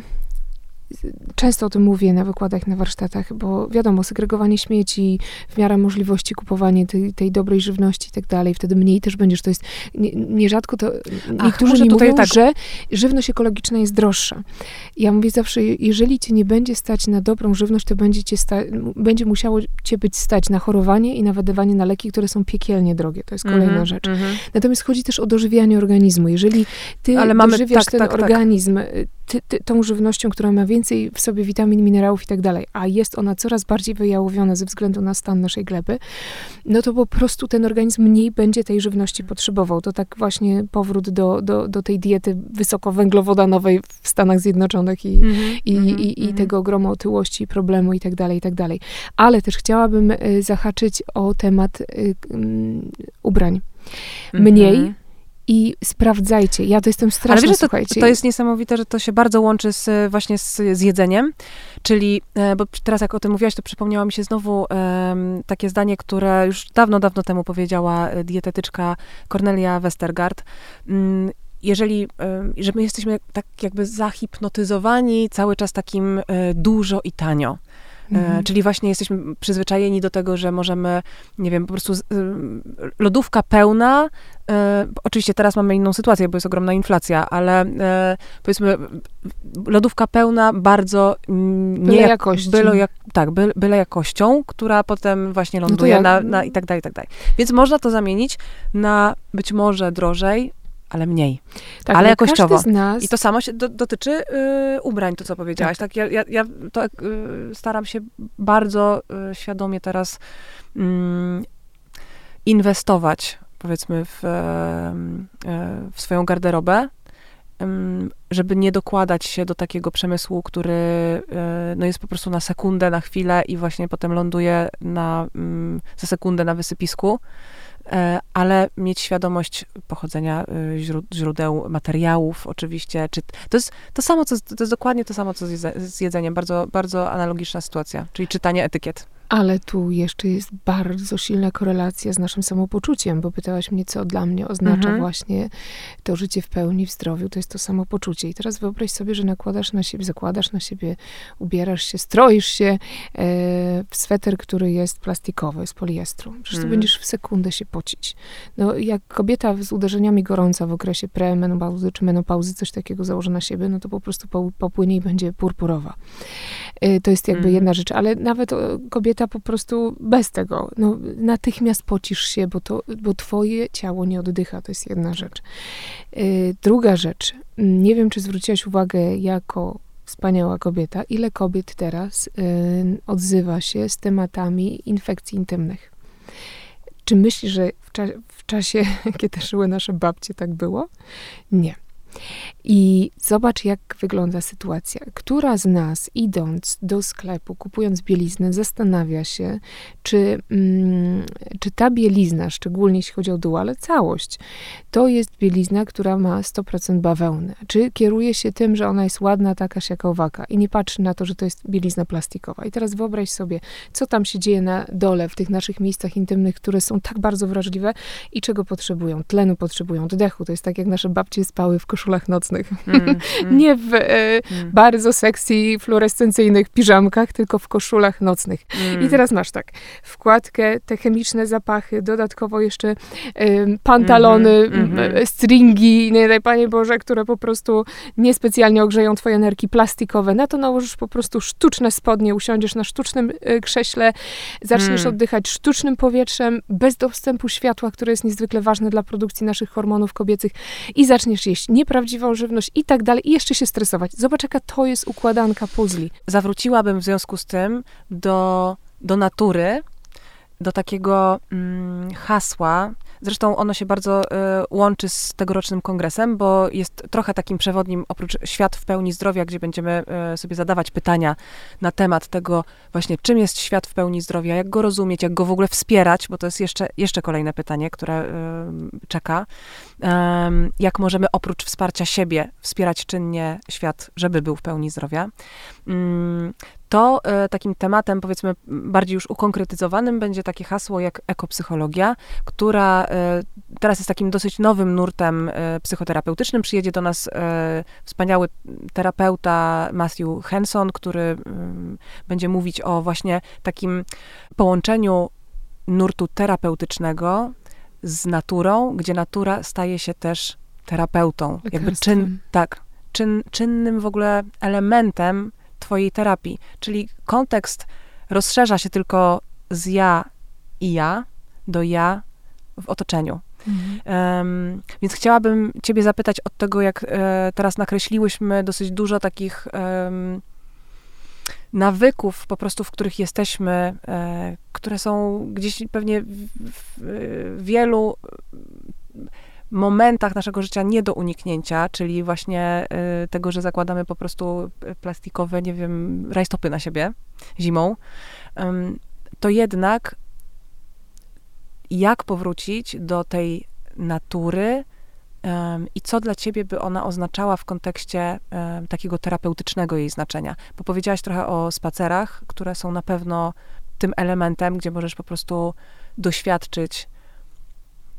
często o tym mówię na wykładach, na warsztatach, bo wiadomo, segregowanie śmieci, w miarę możliwości kupowanie tej, tej dobrej żywności i tak dalej, wtedy mniej też będziesz, to jest, nie, nierzadko to, Ach, niektórzy mi mówią, tak. że żywność ekologiczna jest droższa. Ja mówię zawsze, jeżeli cię nie będzie stać na dobrą żywność, to będzie, cię sta, będzie musiało cię być stać na chorowanie i na wydawanie na leki, które są piekielnie drogie, to jest kolejna mm -hmm, rzecz. Mm -hmm. Natomiast chodzi też o dożywianie organizmu. Jeżeli ty Ale mamy, dożywiasz tak, ten tak, tak. organizm tak. Ty, ty, tą żywnością, która ma więcej w sobie witamin, minerałów i tak dalej, a jest ona coraz bardziej wyjałowiona ze względu na stan naszej gleby, no to po prostu ten organizm mniej będzie tej żywności potrzebował. To tak właśnie powrót do, do, do tej diety wysokowęglowodanowej w Stanach Zjednoczonych i, mm -hmm, i, mm -hmm, i, i mm -hmm. tego ogromu otyłości, problemu i tak dalej, i tak dalej. Ale też chciałabym y, zahaczyć o temat y, um, ubrań. Mniej, mhm i sprawdzajcie. Ja to jestem straszna, Ale wiesz, słuchajcie. To, to jest niesamowite, że to się bardzo łączy z, właśnie z, z jedzeniem, czyli, e, bo teraz jak o tym mówiłaś, to przypomniało mi się znowu um, takie zdanie, które już dawno, dawno temu powiedziała dietetyczka Cornelia Westergaard. Um, jeżeli, że my jesteśmy tak jakby zahipnotyzowani cały czas takim dużo i tanio. Mhm. Czyli właśnie jesteśmy przyzwyczajeni do tego, że możemy, nie wiem, po prostu lodówka pełna. oczywiście teraz mamy inną sytuację, bo jest ogromna inflacja, ale powiedzmy, lodówka pełna bardzo nie byle jakości. Byle jak, tak, byle, byle, jakością, która potem właśnie no ląduje no na, na i tak dalej, i tak dalej. Więc można to zamienić na być może drożej, ale mniej. Tak, ale jakościowo. Nas... I to samo się do, dotyczy y, ubrań, to co powiedziałaś. Tak, tak ja, ja, ja to y, staram się bardzo y, świadomie teraz mm, inwestować, powiedzmy, w, y, w swoją garderobę, żeby nie dokładać się do takiego przemysłu, który y, no, jest po prostu na sekundę, na chwilę i właśnie potem ląduje na, mm, za sekundę na wysypisku. E, ale mieć świadomość pochodzenia y, źródeł materiałów, oczywiście. Czy, to jest to samo, co, to jest dokładnie to samo, co z jedzeniem. Bardzo, bardzo analogiczna sytuacja, czyli czytanie etykiet. Ale tu jeszcze jest bardzo silna korelacja z naszym samopoczuciem, bo pytałaś mnie, co dla mnie oznacza mhm. właśnie to życie w pełni, w zdrowiu, to jest to samopoczucie. I teraz wyobraź sobie, że nakładasz na siebie, zakładasz na siebie, ubierasz się, stroisz się e, w sweter, który jest plastikowy, z poliestru. Przecież mhm. będziesz w sekundę się pocić. No, jak kobieta z uderzeniami gorąca w okresie premenopauzy czy menopauzy coś takiego założy na siebie, no to po prostu popłynie i będzie purpurowa. E, to jest jakby mhm. jedna rzecz, ale nawet kobieta kobieta po prostu bez tego, no, natychmiast pocisz się, bo, to, bo twoje ciało nie oddycha, to jest jedna rzecz. Y, druga rzecz, nie wiem, czy zwróciłaś uwagę jako wspaniała kobieta, ile kobiet teraz y, odzywa się z tematami infekcji intymnych. Czy myślisz, że w, cza w czasie, <laughs> kiedy żyły nasze babcie, tak było? Nie. I zobacz, jak wygląda sytuacja. Która z nas, idąc do sklepu, kupując bieliznę, zastanawia się, czy, mm, czy ta bielizna, szczególnie jeśli chodzi o dół, ale całość, to jest bielizna, która ma 100% bawełny. Czy kieruje się tym, że ona jest ładna, taka siaka owaka i nie patrzy na to, że to jest bielizna plastikowa. I teraz wyobraź sobie, co tam się dzieje na dole, w tych naszych miejscach intymnych, które są tak bardzo wrażliwe i czego potrzebują. Tlenu potrzebują, oddechu. To jest tak, jak nasze babcie spały w koszulach nocnych. Mm, <laughs> mm, nie w e, mm. bardzo sexy, fluorescencyjnych piżamkach, tylko w koszulach nocnych. I mm. teraz masz tak, wkładkę, te chemiczne zapachy, dodatkowo jeszcze e, pantalony, mm -hmm. stringi, nie daj Panie Boże, które po prostu niespecjalnie ogrzeją twoje nerki plastikowe. Na to nałożysz po prostu sztuczne spodnie, usiądziesz na sztucznym e, krześle, zaczniesz mm. oddychać sztucznym powietrzem, bez dostępu światła, które jest niezwykle ważne dla produkcji naszych hormonów kobiecych i zaczniesz jeść nieprawdziwą żywność i tak dalej i jeszcze się stresować. Zobacz, jaka to jest układanka puzli. Zawróciłabym w związku z tym do, do natury, do takiego mm, hasła, Zresztą ono się bardzo y, łączy z tegorocznym kongresem, bo jest trochę takim przewodnim, oprócz świat w pełni zdrowia, gdzie będziemy y, sobie zadawać pytania na temat tego właśnie, czym jest świat w pełni zdrowia, jak go rozumieć, jak go w ogóle wspierać, bo to jest jeszcze, jeszcze kolejne pytanie, które y, czeka. jak możemy oprócz wsparcia siebie wspierać czynnie świat, żeby był w pełni zdrowia. To e, takim tematem, powiedzmy, bardziej już ukonkretyzowanym będzie takie hasło jak ekopsychologia, która e, teraz jest takim dosyć nowym nurtem e, psychoterapeutycznym. Przyjedzie do nas wspaniały terapeuta Matthew Henson, który mm, będzie mówić o właśnie takim połączeniu nurtu terapeutycznego z naturą, gdzie natura staje się też terapeutą. Jakby czyn, tak, czyn, czynnym w ogóle elementem twojej terapii. Czyli kontekst rozszerza się tylko z ja i ja do ja w otoczeniu. Mhm. Um, więc chciałabym Ciebie zapytać od tego, jak e, teraz nakreśliłyśmy dosyć dużo takich um, nawyków, po prostu, w których jesteśmy, e, które są gdzieś pewnie w, w wielu momentach naszego życia nie do uniknięcia, czyli właśnie y, tego, że zakładamy po prostu plastikowe, nie wiem, rajstopy na siebie zimą, to jednak jak powrócić do tej natury i co dla ciebie by ona oznaczała w kontekście takiego terapeutycznego jej znaczenia? Bo powiedziałaś trochę o spacerach, które są na pewno tym elementem, gdzie możesz po prostu doświadczyć,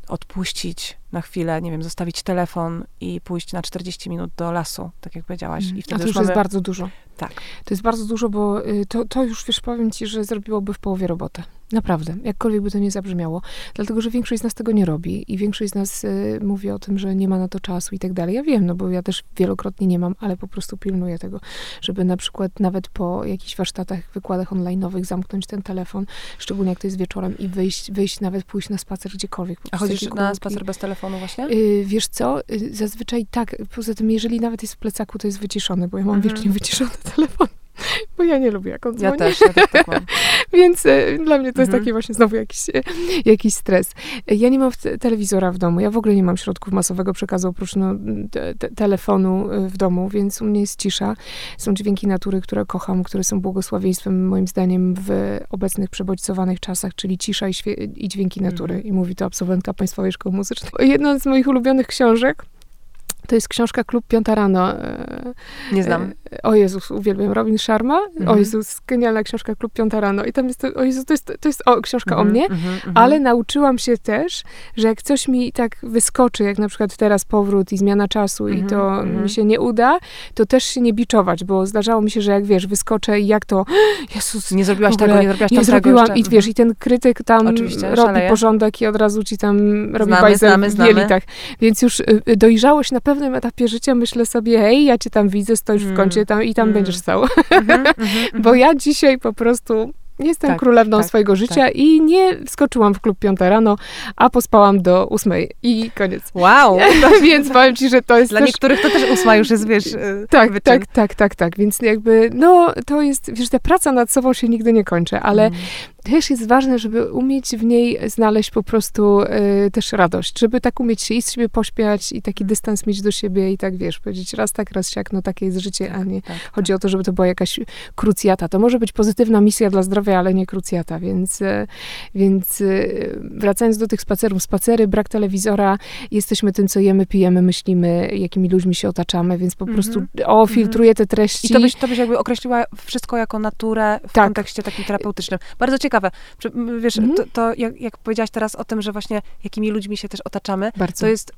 odpuścić, na chwilę, nie wiem, zostawić telefon i pójść na 40 minut do lasu, tak jak powiedziałaś. Mhm. I wtedy A to już mamy... jest bardzo dużo. Tak. To jest bardzo dużo, bo y, to, to już, wiesz, powiem ci, że zrobiłoby w połowie robotę. Naprawdę, jakkolwiek by to nie zabrzmiało. Dlatego, że większość z nas tego nie robi i większość z nas y, mówi o tym, że nie ma na to czasu i tak dalej. Ja wiem, no bo ja też wielokrotnie nie mam, ale po prostu pilnuję tego, żeby na przykład nawet po jakichś warsztatach, wykładach online'owych zamknąć ten telefon, szczególnie jak to jest wieczorem i wyjść, wyjść nawet pójść na spacer gdziekolwiek. A chodzisz na spacer bez telefonu właśnie? Yy, wiesz co, yy, zazwyczaj tak. Poza tym, jeżeli nawet jest w plecaku, to jest wyciszony, bo ja mam mhm. wiecznie wyciszony <laughs> telefon. <laughs> Bo ja nie lubię, jak on dzwoni. Ja też, ja tak mam. <laughs> Więc y, dla mnie to jest mhm. taki właśnie znowu jakiś, y, jakiś stres. Ja nie mam te telewizora w domu. Ja w ogóle nie mam środków masowego przekazu oprócz no, te, te, telefonu y, w domu, więc u mnie jest cisza. Są dźwięki natury, które kocham, które są błogosławieństwem moim zdaniem w obecnych przebodźcowanych czasach, czyli cisza i, i dźwięki natury. Mhm. I mówi to absolwentka Państwowej Szkoły Muzycznej. Jedna z moich ulubionych książek to jest książka Klub Piąta Rano. E, Nie znam. E, o Jezus, uwielbiam. Robin Sharma. Mhm. O Jezus, genialna książka Klub Piąta Rano. I tam jest, to, o Jezus, to jest, to jest o, książka mhm, o mnie, mhm, mhm, ale nauczyłam się też, że jak coś mi tak wyskoczy, jak na przykład teraz powrót i zmiana czasu i to mhm, mi się nie uda, to też się nie biczować, bo zdarzało mi się, że jak wiesz, wyskoczę i jak to, <gasps> Jezus, nie zrobiłaś tego, nie zrobiłaś nie zrobiłam i wiesz, i ten krytyk tam Oczywiście, robi szaleje. porządek i od razu ci tam robi znamy, bajzel znamy, w jelitach. Więc już y, y, dojrzałość na pewnym etapie życia myślę sobie, hej, ja cię tam widzę, stoisz mm. w kącie tam i tam mm. będziesz stał. Mm <laughs> -hmm, Bo ja dzisiaj po prostu Jestem tak, królewną tak, swojego życia tak. i nie wskoczyłam w klub piąta rano, a pospałam do ósmej i koniec. Wow! <laughs> Więc powiem ci, że to jest Dla też... niektórych to też ósma już jest, wiesz, Tak, wyczyn. tak, tak, tak, tak. Więc jakby, no, to jest, wiesz, ta praca nad sobą się nigdy nie kończy, ale mm też jest ważne, żeby umieć w niej znaleźć po prostu y, też radość, żeby tak umieć się i z siebie pośpiać i taki dystans mieć do siebie i tak, wiesz, powiedzieć raz tak, raz siak, no takie jest życie, tak, a nie tak, chodzi tak. o to, żeby to była jakaś krucjata. To może być pozytywna misja dla zdrowia, ale nie krucjata, więc, y, więc y, wracając do tych spacerów, spacery, brak telewizora, jesteśmy tym, co jemy, pijemy, myślimy, jakimi ludźmi się otaczamy, więc po prostu mm -hmm. o, filtruję te treści. I to byś, to byś jakby określiła wszystko jako naturę w tak. kontekście takim terapeutycznym. Bardzo ciekawe ciekawe. Wiesz, mm. to, to jak, jak, powiedziałaś teraz o tym, że właśnie jakimi ludźmi się też otaczamy, Bardzo. to jest,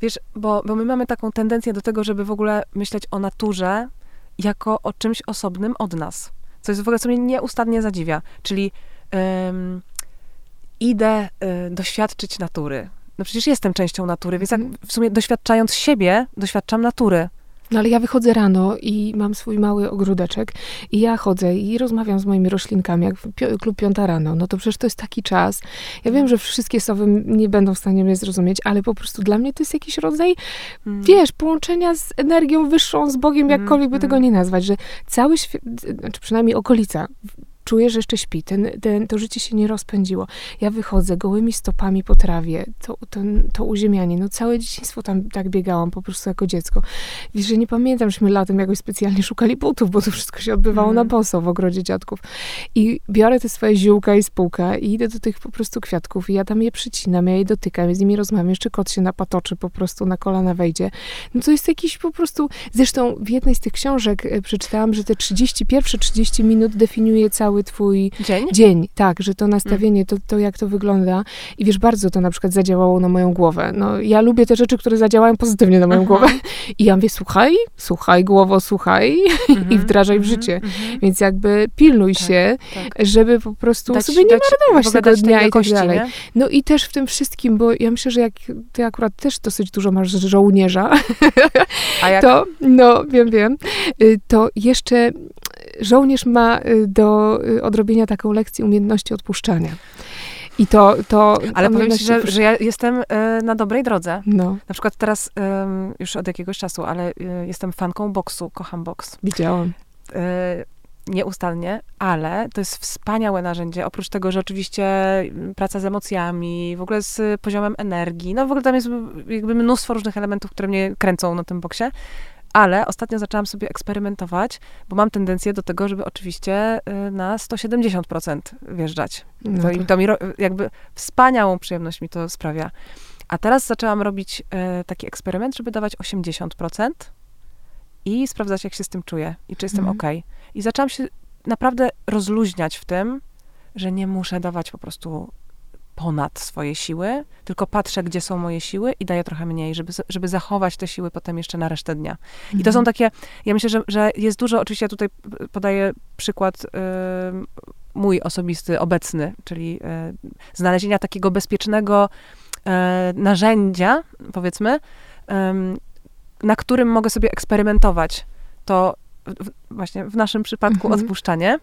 wiesz, bo, bo my mamy taką tendencję do tego, żeby w ogóle myśleć o naturze jako o czymś osobnym od nas. Co jest w ogóle, co mnie nieustannie zadziwia. Czyli idę y, doświadczyć natury. No przecież jestem częścią natury, więc jak mhm. w sumie doświadczając siebie, doświadczam natury. No ale ja wychodzę rano i mam swój mały ogródeczek i ja chodzę i rozmawiam z moimi roślinkami, jak klub piąta rano. No to przecież to jest taki czas. Ja wiem, że wszystkie sowy nie będą w stanie mnie zrozumieć, ale po prostu dla mnie to jest jakiś rodzaj, mm. wiesz, połączenia z energią wyższą, z Bogiem, jakkolwiek mm, by tego nie nazwać, że cały świat, czy przynajmniej okolica czuję, że jeszcze śpi. Ten, ten, to życie się nie rozpędziło. Ja wychodzę gołymi stopami po trawie, to, to, to uziemianie. No całe dzieciństwo tam tak biegałam po prostu jako dziecko. Wiesz, że nie pamiętam, żeśmy latem jakoś specjalnie szukali butów, bo to wszystko się odbywało mm. na mhm. boso w ogrodzie dziadków. I biorę te swoje ziółka i spółka i idę do tych po prostu kwiatków i ja tam je przycinam, ja je dotykam, ja z nimi rozmawiam. Jeszcze kot się napatoczy, po prostu na kolana wejdzie. No to jest jakiś po prostu... Zresztą w jednej z tych książek e, przeczytałam, że te 30, pierwsze 30 minut definiuje cały cały twój dzień. dzień. Tak, że to nastawienie, to, to jak to wygląda. I wiesz, bardzo to na przykład zadziałało na moją głowę. No, ja lubię te rzeczy, które zadziałają pozytywnie na moją głowę. I ja mówię, słuchaj, słuchaj, głowo, słuchaj <laughs> i mhm, wdrażaj w mhm, życie. Mhm. Więc jakby pilnuj tak, się, tak. żeby po prostu dać, sobie nie dać, marnować tego dnia i tak dalej. Nie? No i też w tym wszystkim, bo ja myślę, że jak ty akurat też dosyć dużo masz żołnierza, A <laughs> jak? to, no wiem, wiem, y, to jeszcze żołnierz ma y, do y, odrobienia taką lekcję umiejętności odpuszczania. I to, to Ale powiem ci, że, że ja jestem e, na dobrej drodze. No. Na przykład teraz, już od jakiegoś czasu, ale e, jestem fanką boksu, kocham boks. Widziałam. E, nieustannie, ale to jest wspaniałe narzędzie. Oprócz tego, że oczywiście mm, praca z emocjami, w ogóle z poziomem energii, no w ogóle tam jest jakby mnóstwo różnych elementów, które mnie kręcą na tym boksie, ale ostatnio zaczęłam sobie eksperymentować, bo mam tendencję do tego, żeby oczywiście y, na 170% wjeżdżać. No to, to mi jakby wspaniałą przyjemność mi to sprawia. A teraz zaczęłam robić y, taki eksperyment, żeby dawać 80% i sprawdzać, jak się z tym czuję i czy jestem mhm. ok. I zaczęłam się naprawdę rozluźniać w tym, że nie muszę dawać po prostu ponad swoje siły, tylko patrzę, gdzie są moje siły i daję trochę mniej, żeby, żeby zachować te siły potem jeszcze na resztę dnia. Mhm. I to są mhm. takie, ja myślę, że, że jest dużo, oczywiście ja tutaj podaję przykład y, mój osobisty, obecny, czyli y, znalezienia takiego bezpiecznego y, narzędzia, powiedzmy, na którym mogę sobie eksperymentować to w, właśnie w naszym przypadku mhm. odpuszczanie.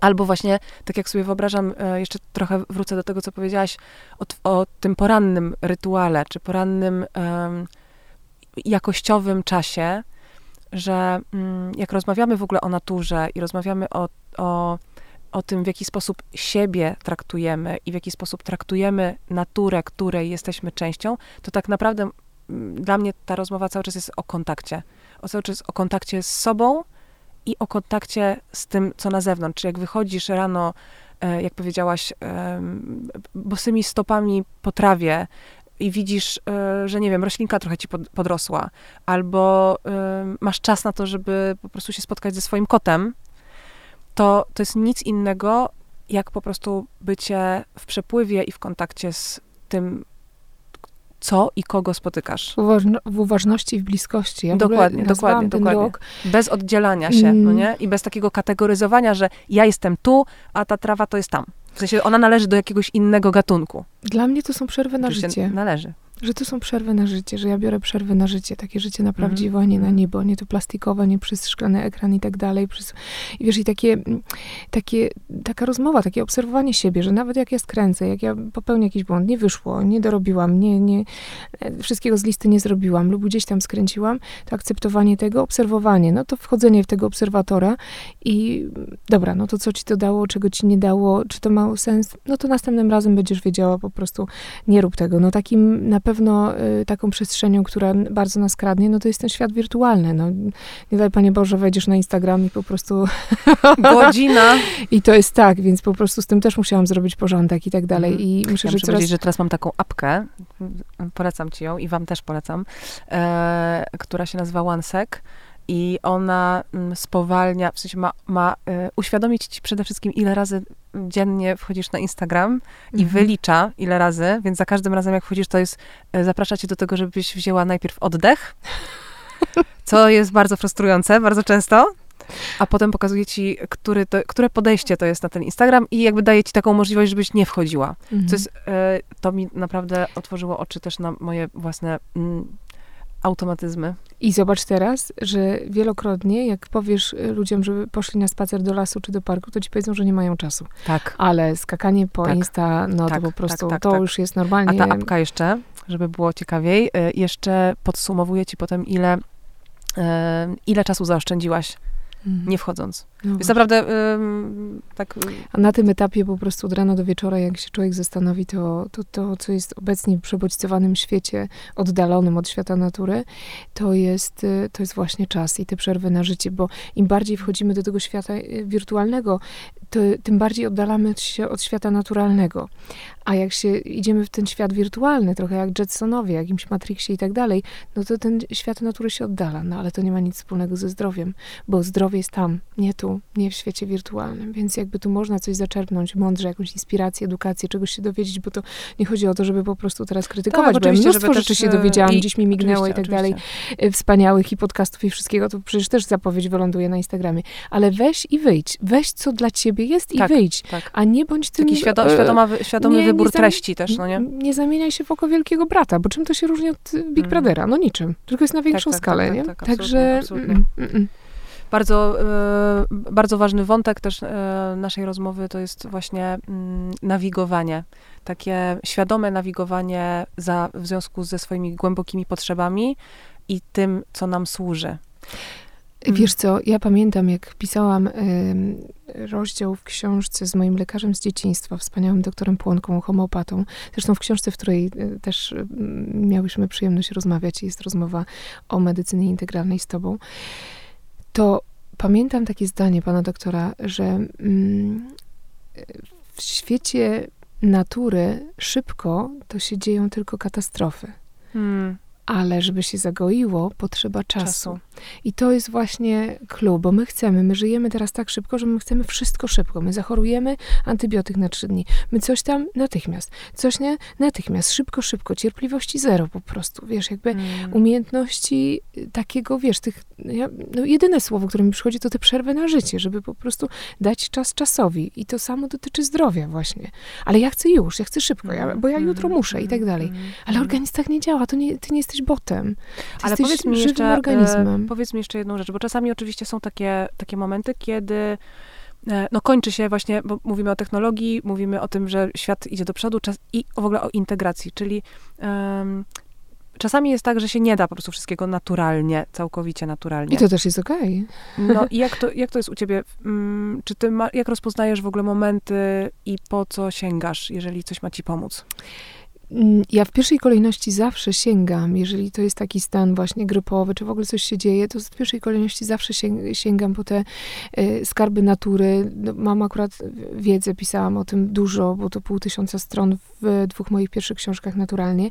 Albo właśnie, tak jak sobie wyobrażam, e, jeszcze trochę wrócę do tego, co powiedziałaś o, o tym porannym rytuale, czy porannym um, jakościowym czasie, że um, jak rozmawiamy w ogóle o naturze i rozmawiamy o, o, o tym, w jaki sposób siebie traktujemy i w jaki sposób traktujemy naturę, której jesteśmy częścią, to tak naprawdę dla mnie ta rozmowa cały czas jest o kontakcie. O cały czas o kontakcie z sobą, i o kontakcie z tym, co na zewnątrz. Jak wychodzisz rano, e, jak powiedziałaś, bosymi stopami po trawie i widzisz, e, że nie wiem, roślinka trochę ci podrosła, albo masz czas na to, żeby po prostu się spotkać ze swoim kotem, to, to jest nic innego, jak po prostu bycie w przepływie i w kontakcie z tym, co i kogo spotykasz. w uważności i w bliskości. Ja dokładnie, dokładnie, dokładnie. Rok. Bez oddzielania się, mm. no nie? I bez takiego kategoryzowania, że ja jestem tu, a ta trawa to jest tam. W sensie ona należy do jakiegoś innego gatunku. Dla mnie to są przerwy na życie. Należy. Że to są przerwy na życie, że ja biorę przerwy na życie, takie życie na mhm. prawdziwe, a nie na niebo, nie to plastikowe, nie przez szklany ekran i tak dalej. Przez, I wiesz, i takie, takie, taka rozmowa, takie obserwowanie siebie, że nawet jak ja skręcę, jak ja popełnię jakiś błąd, nie wyszło, nie dorobiłam, nie, nie, e, wszystkiego z listy nie zrobiłam lub gdzieś tam skręciłam, to akceptowanie tego, obserwowanie, no to wchodzenie w tego obserwatora i dobra, no to co ci to dało, czego ci nie dało, czy to ma sens, no to następnym razem będziesz wiedziała po prostu, nie rób tego. No takim na pewno y, taką przestrzenią, która bardzo nas kradnie, no to jest ten świat wirtualny. No, nie daj Panie Boże, wejdziesz na Instagram i po prostu... <laughs> Godzina. I to jest tak, więc po prostu z tym też musiałam zrobić porządek i tak dalej. Mhm. I myślę, ja że coraz... że teraz mam taką apkę, polecam Ci ją i Wam też polecam, e, która się nazywa OneSec i ona mm, spowalnia, w sensie ma, ma y, uświadomić ci przede wszystkim, ile razy dziennie wchodzisz na Instagram i mhm. wylicza, ile razy, więc za każdym razem, jak wchodzisz, to jest, y, zaprasza cię do tego, żebyś wzięła najpierw oddech, co jest bardzo frustrujące, bardzo często, a potem pokazuje ci, który to, które podejście to jest na ten Instagram i jakby daje ci taką możliwość, żebyś nie wchodziła. Mhm. Co jest, y, to mi naprawdę otworzyło oczy też na moje własne mm, automatyzmy. I zobacz teraz, że wielokrotnie, jak powiesz ludziom, żeby poszli na spacer do lasu czy do parku, to ci powiedzą, że nie mają czasu. Tak. Ale skakanie po tak. Insta, no tak, to po prostu tak, tak to tak. już jest normalnie. A ta apka jeszcze, żeby było ciekawiej, y, jeszcze podsumowuje ci potem, ile, y, ile czasu zaoszczędziłaś. Nie wchodząc. No Więc naprawdę tak... A na tym etapie po prostu od rana do wieczora, jak się człowiek zastanowi, to, to, to co jest obecnie w przebodźcowanym świecie, oddalonym od świata natury, to jest, y, to jest właśnie czas i te przerwy na życie, bo im bardziej wchodzimy do tego świata y, wirtualnego, to, tym bardziej oddalamy się od świata naturalnego. A jak się idziemy w ten świat wirtualny, trochę jak Jetsonowie, jakimś Matrixie i tak dalej, no to ten świat natury się oddala. No ale to nie ma nic wspólnego ze zdrowiem, bo zdrowie jest tam, nie tu, nie w świecie wirtualnym. Więc jakby tu można coś zaczerpnąć mądrze, jakąś inspirację, edukację, czegoś się dowiedzieć, bo to nie chodzi o to, żeby po prostu teraz krytykować, tak, bo ja mnóstwo rzeczy się dowiedziałam, i, gdzieś mi mignęło i tak dalej, y, wspaniałych i podcastów i wszystkiego, to przecież też zapowiedź wyląduje na Instagramie. Ale weź i wyjdź. Weź, co dla ciebie jest i tak, wyjdź. Tak. A nie bądź tym... Taki świado, świadoma, świadomy nie, wybór nie treści też, no nie? Nie zamieniaj się w oko wielkiego brata, bo czym to się różni od Big mm. Brothera? No niczym. Tylko jest na większą tak, tak skalę, tak, nie? Tak, Także... Absolutnie. Mm, mm, mm. Bardzo, e, bardzo ważny wątek też e, naszej rozmowy to jest właśnie mm, nawigowanie. Takie świadome nawigowanie za, w związku ze swoimi głębokimi potrzebami i tym, co nam służy. Wiesz co, ja pamiętam, jak pisałam y, rozdział w książce z moim lekarzem z dzieciństwa, wspaniałym doktorem Płonką, homeopatą. Zresztą w książce, w której y, też y, miałyśmy przyjemność rozmawiać, jest rozmowa o medycynie integralnej z tobą to pamiętam takie zdanie pana doktora, że mm, w świecie natury szybko to się dzieją tylko katastrofy. Hmm. Ale żeby się zagoiło, potrzeba czasu. czasu. I to jest właśnie clue, bo my chcemy, my żyjemy teraz tak szybko, że my chcemy wszystko szybko. My zachorujemy, antybiotyk na trzy dni. My coś tam natychmiast, coś nie, natychmiast, szybko, szybko, cierpliwości zero po prostu, wiesz, jakby mm. umiejętności takiego, wiesz, tych, ja, no jedyne słowo, które mi przychodzi, to te przerwy na życie, żeby po prostu dać czas czasowi. I to samo dotyczy zdrowia właśnie. Ale ja chcę już, ja chcę szybko, ja, bo ja jutro muszę i tak dalej. Ale organizm tak nie działa, to nie, ty nie jesteś botem. Ty Ale jesteś powiedz mi jeszcze, e, organizmem. Powiedz mi jeszcze jedną rzecz, bo czasami oczywiście są takie, takie momenty, kiedy e, no kończy się właśnie, bo mówimy o technologii, mówimy o tym, że świat idzie do przodu czas, i w ogóle o integracji, czyli um, czasami jest tak, że się nie da po prostu wszystkiego naturalnie, całkowicie naturalnie. I to też jest okej. Okay. No i <laughs> jak to, jak to jest u ciebie? Mm, czy ty ma, jak rozpoznajesz w ogóle momenty i po co sięgasz, jeżeli coś ma ci pomóc? Mm, ja w pierwszej kolejności zawsze sięgam, jeżeli to jest taki stan właśnie grypowy, czy w ogóle coś się dzieje, to w pierwszej kolejności zawsze sięgam po te y, skarby natury. No, mam akurat wiedzę, pisałam o tym dużo, bo to pół tysiąca stron w dwóch moich pierwszych książkach naturalnie,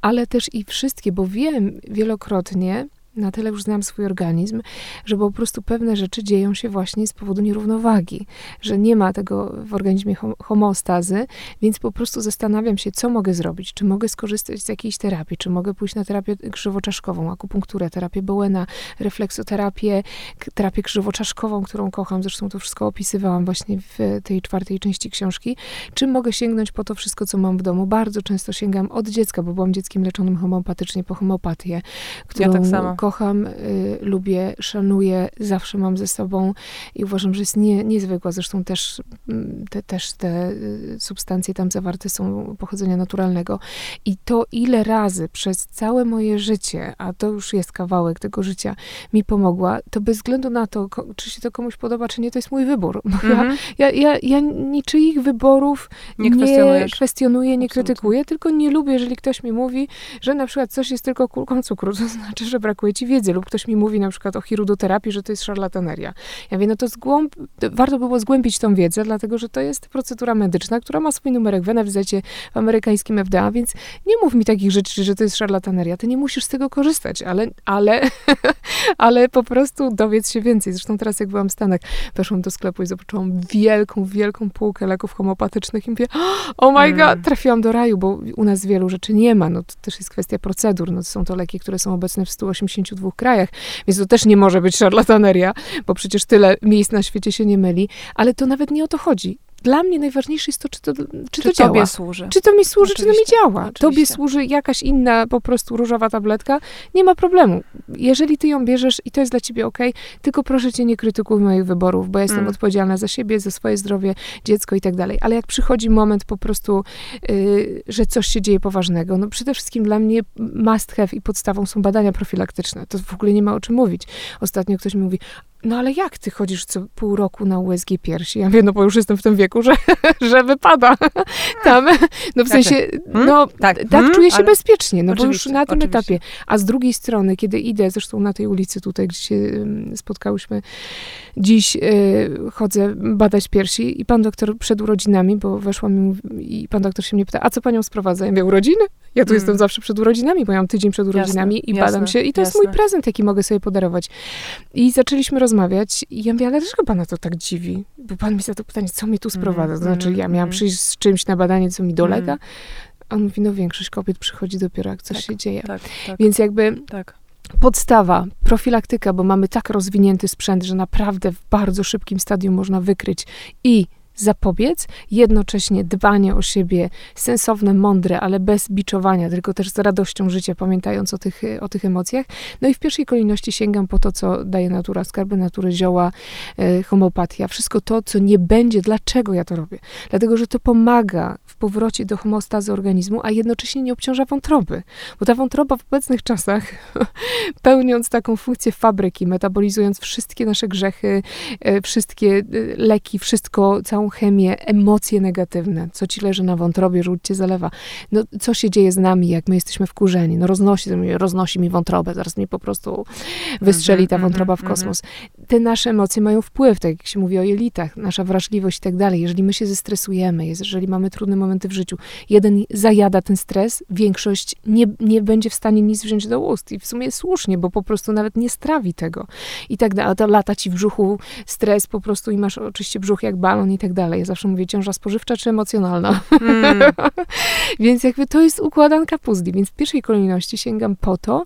ale też i wszystkie, bo wiem wielokrotnie, na tyle już znam swój organizm, że po prostu pewne rzeczy dzieją się właśnie z powodu nierównowagi, że nie ma tego w organizmie homeostazy, więc po prostu zastanawiam się, co mogę zrobić, czy mogę skorzystać z jakiejś terapii, czy mogę pójść na terapię krzywoczaszkową, akupunkturę, terapię Bowena, refleksoterapię, terapię krzywoczaszkową, którą kocham, zresztą to wszystko opisywałam właśnie w tej czwartej części książki, czy mogę sięgnąć po to wszystko, co mam w domu. Bardzo często sięgam od dziecka, bo byłam dzieckiem leczonym homeopatycznie po homeopatię, którą ja tak samo kocham, y, lubię, szanuję, zawsze mam ze sobą i uważam, że jest nie, niezwykła. Zresztą też mm, te, też te y, substancje tam zawarte są pochodzenia naturalnego. I to, ile razy przez całe moje życie, a to już jest kawałek tego życia, mi pomogła, to bez względu na to, czy się to komuś podoba, czy nie, to jest mój wybór. Mhm. Ja, ja, ja, ja niczyich wyborów nie, nie kwestionuję, nie krytykuję, tylko nie lubię, jeżeli ktoś mi mówi, że na przykład coś jest tylko kulką cukru, <laughs> to znaczy, że brakuje ci wiedzy, lub ktoś mi mówi na przykład o chirudoterapii, że to jest szarlataneria. Ja wiem, no to zgłąb, warto było zgłębić tą wiedzę, dlatego, że to jest procedura medyczna, która ma swój numerek w NFZ, w amerykańskim FDA, więc nie mów mi takich rzeczy, że to jest szarlataneria. Ty nie musisz z tego korzystać, ale, ale, <laughs> ale po prostu dowiedz się więcej. Zresztą teraz, jak byłam w Stanach, weszłam do sklepu i zobaczyłam wielką, wielką półkę leków homopatycznych i mówię, <gasps> oh my mm. god, trafiłam do raju, bo u nas wielu rzeczy nie ma. No to też jest kwestia procedur. No, to są to leki, które są obecne w 182 krajach, więc to też nie może być szarlataneria, bo przecież tyle miejsc na świecie się nie myli, ale to nawet nie o to chodzi dla mnie najważniejsze jest to, czy to, czy, czy to działa. służy. Czy to mi służy, Oczywiście. czy to mi działa. Oczywiście. Tobie służy jakaś inna po prostu różowa tabletka, nie ma problemu. Jeżeli ty ją bierzesz i to jest dla ciebie ok, tylko proszę cię nie krytykuj moich wyborów, bo ja jestem mm. odpowiedzialna za siebie, za swoje zdrowie, dziecko i tak dalej. Ale jak przychodzi moment po prostu, yy, że coś się dzieje poważnego, no przede wszystkim dla mnie must have i podstawą są badania profilaktyczne. To w ogóle nie ma o czym mówić. Ostatnio ktoś mi mówi, no ale jak ty chodzisz co pół roku na USG piersi? Ja wiem, no bo już jestem w tym wieku, że, <laughs> że wypada tam. No w sensie, hmm? no tak, tak hmm? czuję się ale... bezpiecznie, no bo już na tym oczywiście. etapie. A z drugiej strony, kiedy idę, zresztą na tej ulicy tutaj, gdzie się spotkałyśmy dziś, yy, chodzę badać piersi i pan doktor przed urodzinami, bo weszłam i pan doktor się mnie pyta, a co panią sprowadza? Ja mówię, urodziny? Ja tu hmm. jestem zawsze przed urodzinami, bo ja mam tydzień przed urodzinami jasne, i badam jasne, się i to jasne. jest mój prezent, jaki mogę sobie podarować. I zaczęliśmy rozmawiać rozmawiać i ja mówię, ale dlaczego pana to tak dziwi? Bo pan mi zadał pytanie, co mnie tu sprowadza? To znaczy, ja miałam mm. przyjść z czymś na badanie, co mi dolega, mm. a on mówi, no większość kobiet przychodzi dopiero, jak coś tak, się dzieje. Tak, tak, Więc jakby... Tak. Podstawa, profilaktyka, bo mamy tak rozwinięty sprzęt, że naprawdę w bardzo szybkim stadium można wykryć i zapobiec, jednocześnie dbanie o siebie, sensowne, mądre, ale bez biczowania, tylko też z radością życia, pamiętając o tych, o tych emocjach. No i w pierwszej kolejności sięgam po to, co daje natura, skarby natury, zioła, e, homeopatia, wszystko to, co nie będzie. Dlaczego ja to robię? Dlatego, że to pomaga w powrocie do homeostazy organizmu, a jednocześnie nie obciąża wątroby, bo ta wątroba w obecnych czasach, <laughs> pełniąc taką funkcję fabryki, metabolizując wszystkie nasze grzechy, e, wszystkie e, leki, wszystko, całą złą chemię, emocje negatywne, co ci leży na wątrobie, żółć cię zalewa. No, co się dzieje z nami, jak my jesteśmy wkurzeni? No, roznosi, roznosi mi wątrobę, zaraz mi po prostu wystrzeli ta mhm, wątroba w mhm, kosmos. Te nasze emocje mają wpływ, tak jak się mówi o jelitach, nasza wrażliwość i tak dalej. Jeżeli my się zestresujemy, jeżeli mamy trudne momenty w życiu, jeden zajada ten stres, większość nie, nie będzie w stanie nic wziąć do ust. I w sumie słusznie, bo po prostu nawet nie strawi tego. I tak dalej. A to lata ci w brzuchu stres po prostu i masz oczywiście brzuch jak balon i tak dalej. Ja zawsze mówię, ciąża spożywcza czy emocjonalna. Mm. <laughs> Więc jakby to jest układanka puzli. Więc w pierwszej kolejności sięgam po to,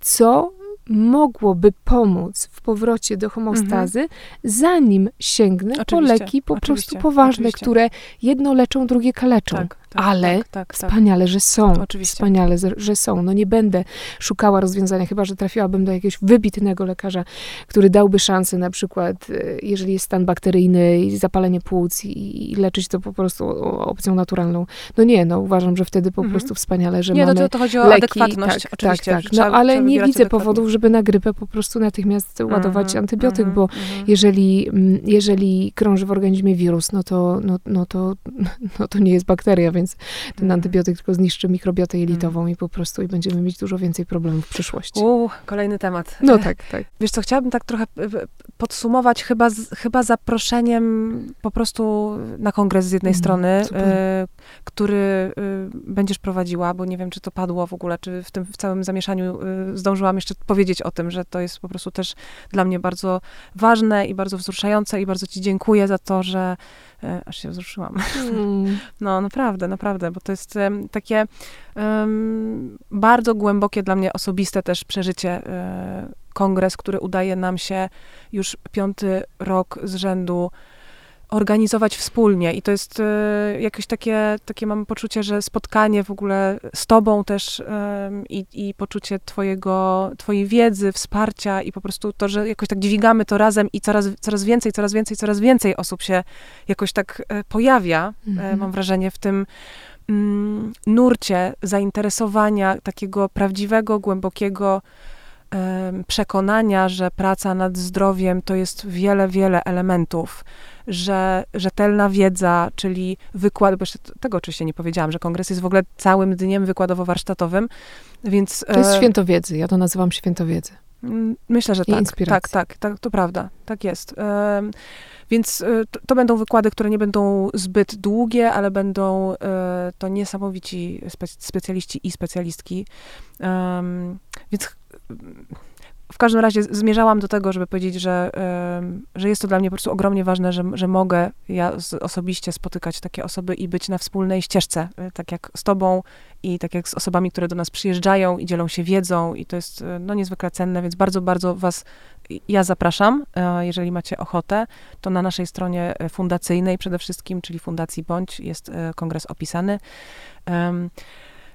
co mogłoby pomóc w powrocie do homostazy, mhm. zanim sięgnę oczywiście, po leki po prostu poważne, oczywiście. które jedno leczą, drugie kaleczą. Tak, tak, ale tak, tak, tak, wspaniale, że są. Oczywiście. Wspaniale, że są. No nie będę szukała rozwiązania, chyba, że trafiłabym do jakiegoś wybitnego lekarza, który dałby szansę na przykład, e, jeżeli jest stan bakteryjny i zapalenie płuc i, i leczyć to po prostu opcją naturalną. No nie, no uważam, że wtedy po mhm. prostu wspaniale, że nie, no mamy no to, to chodzi o leki. adekwatność, tak, oczywiście. Tak, tak. No ale nie widzę powodów, żeby na grypę po prostu natychmiast ładować mm -hmm, antybiotyk, -hmm, bo -hmm. jeżeli, mm, jeżeli krąży w organizmie wirus, no to, no, no, to, <laughs> no to nie jest bakteria, więc ten mhm. antybiotyk tylko zniszczy mikrobiotę jelitową mhm. i po prostu i będziemy mieć dużo więcej problemów w przyszłości. Uuu, kolejny temat. No tak, tak. <laughs> Wiesz co, chciałabym tak trochę podsumować chyba, z, chyba zaproszeniem po prostu na kongres z jednej mm, strony, y, który y, będziesz prowadziła, bo nie wiem, czy to padło w ogóle, czy w tym w całym zamieszaniu y, zdążyłam jeszcze powiedzieć o tym, że to jest po prostu też dla mnie bardzo ważne i bardzo wzruszające i bardzo ci dziękuję za to, że E, aż się wzruszyłam. Mm. <laughs> No, naprawdę, naprawdę, bo to jest takie um, bardzo głębokie dla mnie osobiste też przeżycie. Um, kongres, który udaje nam się już piąty rok z rzędu organizować wspólnie. I to jest y, jakieś takie, takie mam poczucie, że spotkanie w ogóle z tobą też y, i, poczucie twojego, twojej wiedzy, wsparcia i po prostu to, że jakoś tak dźwigamy to razem i coraz, coraz więcej, coraz więcej, coraz więcej osób się jakoś tak y, pojawia, mhm. mam wrażenie, w tym mm, nurcie zainteresowania takiego prawdziwego, głębokiego przekonania, że praca nad zdrowiem to jest wiele, wiele elementów, że rzetelna wiedza, czyli wykład, bo jeszcze tego oczywiście nie powiedziałam, że kongres jest w ogóle całym dniem wykładowo-warsztatowym, więc... To jest e, święto wiedzy, ja to nazywam święto wiedzy. Mm, myślę, że tak. Tak, tak, tak, to prawda, tak jest. Więc e, to, to, będą wykłady, które nie będą zbyt długie, ale będą e, to niesamowici specjaliści i specjalistki. Więc w każdym razie zmierzałam do tego, żeby powiedzieć, że, że jest to dla mnie po prostu ogromnie ważne, że, że mogę ja osobiście spotykać takie osoby i być na wspólnej ścieżce, y, tak jak z tobą i tak jak z osobami, które do nas przyjeżdżają i dzielą się wiedzą i to jest y, no, niezwykle cenne, więc bardzo, bardzo was ja zapraszam, e, jeżeli macie ochotę, to na naszej stronie fundacyjnej przede wszystkim, czyli Fundacji Bądź, jest e, kongres opisany.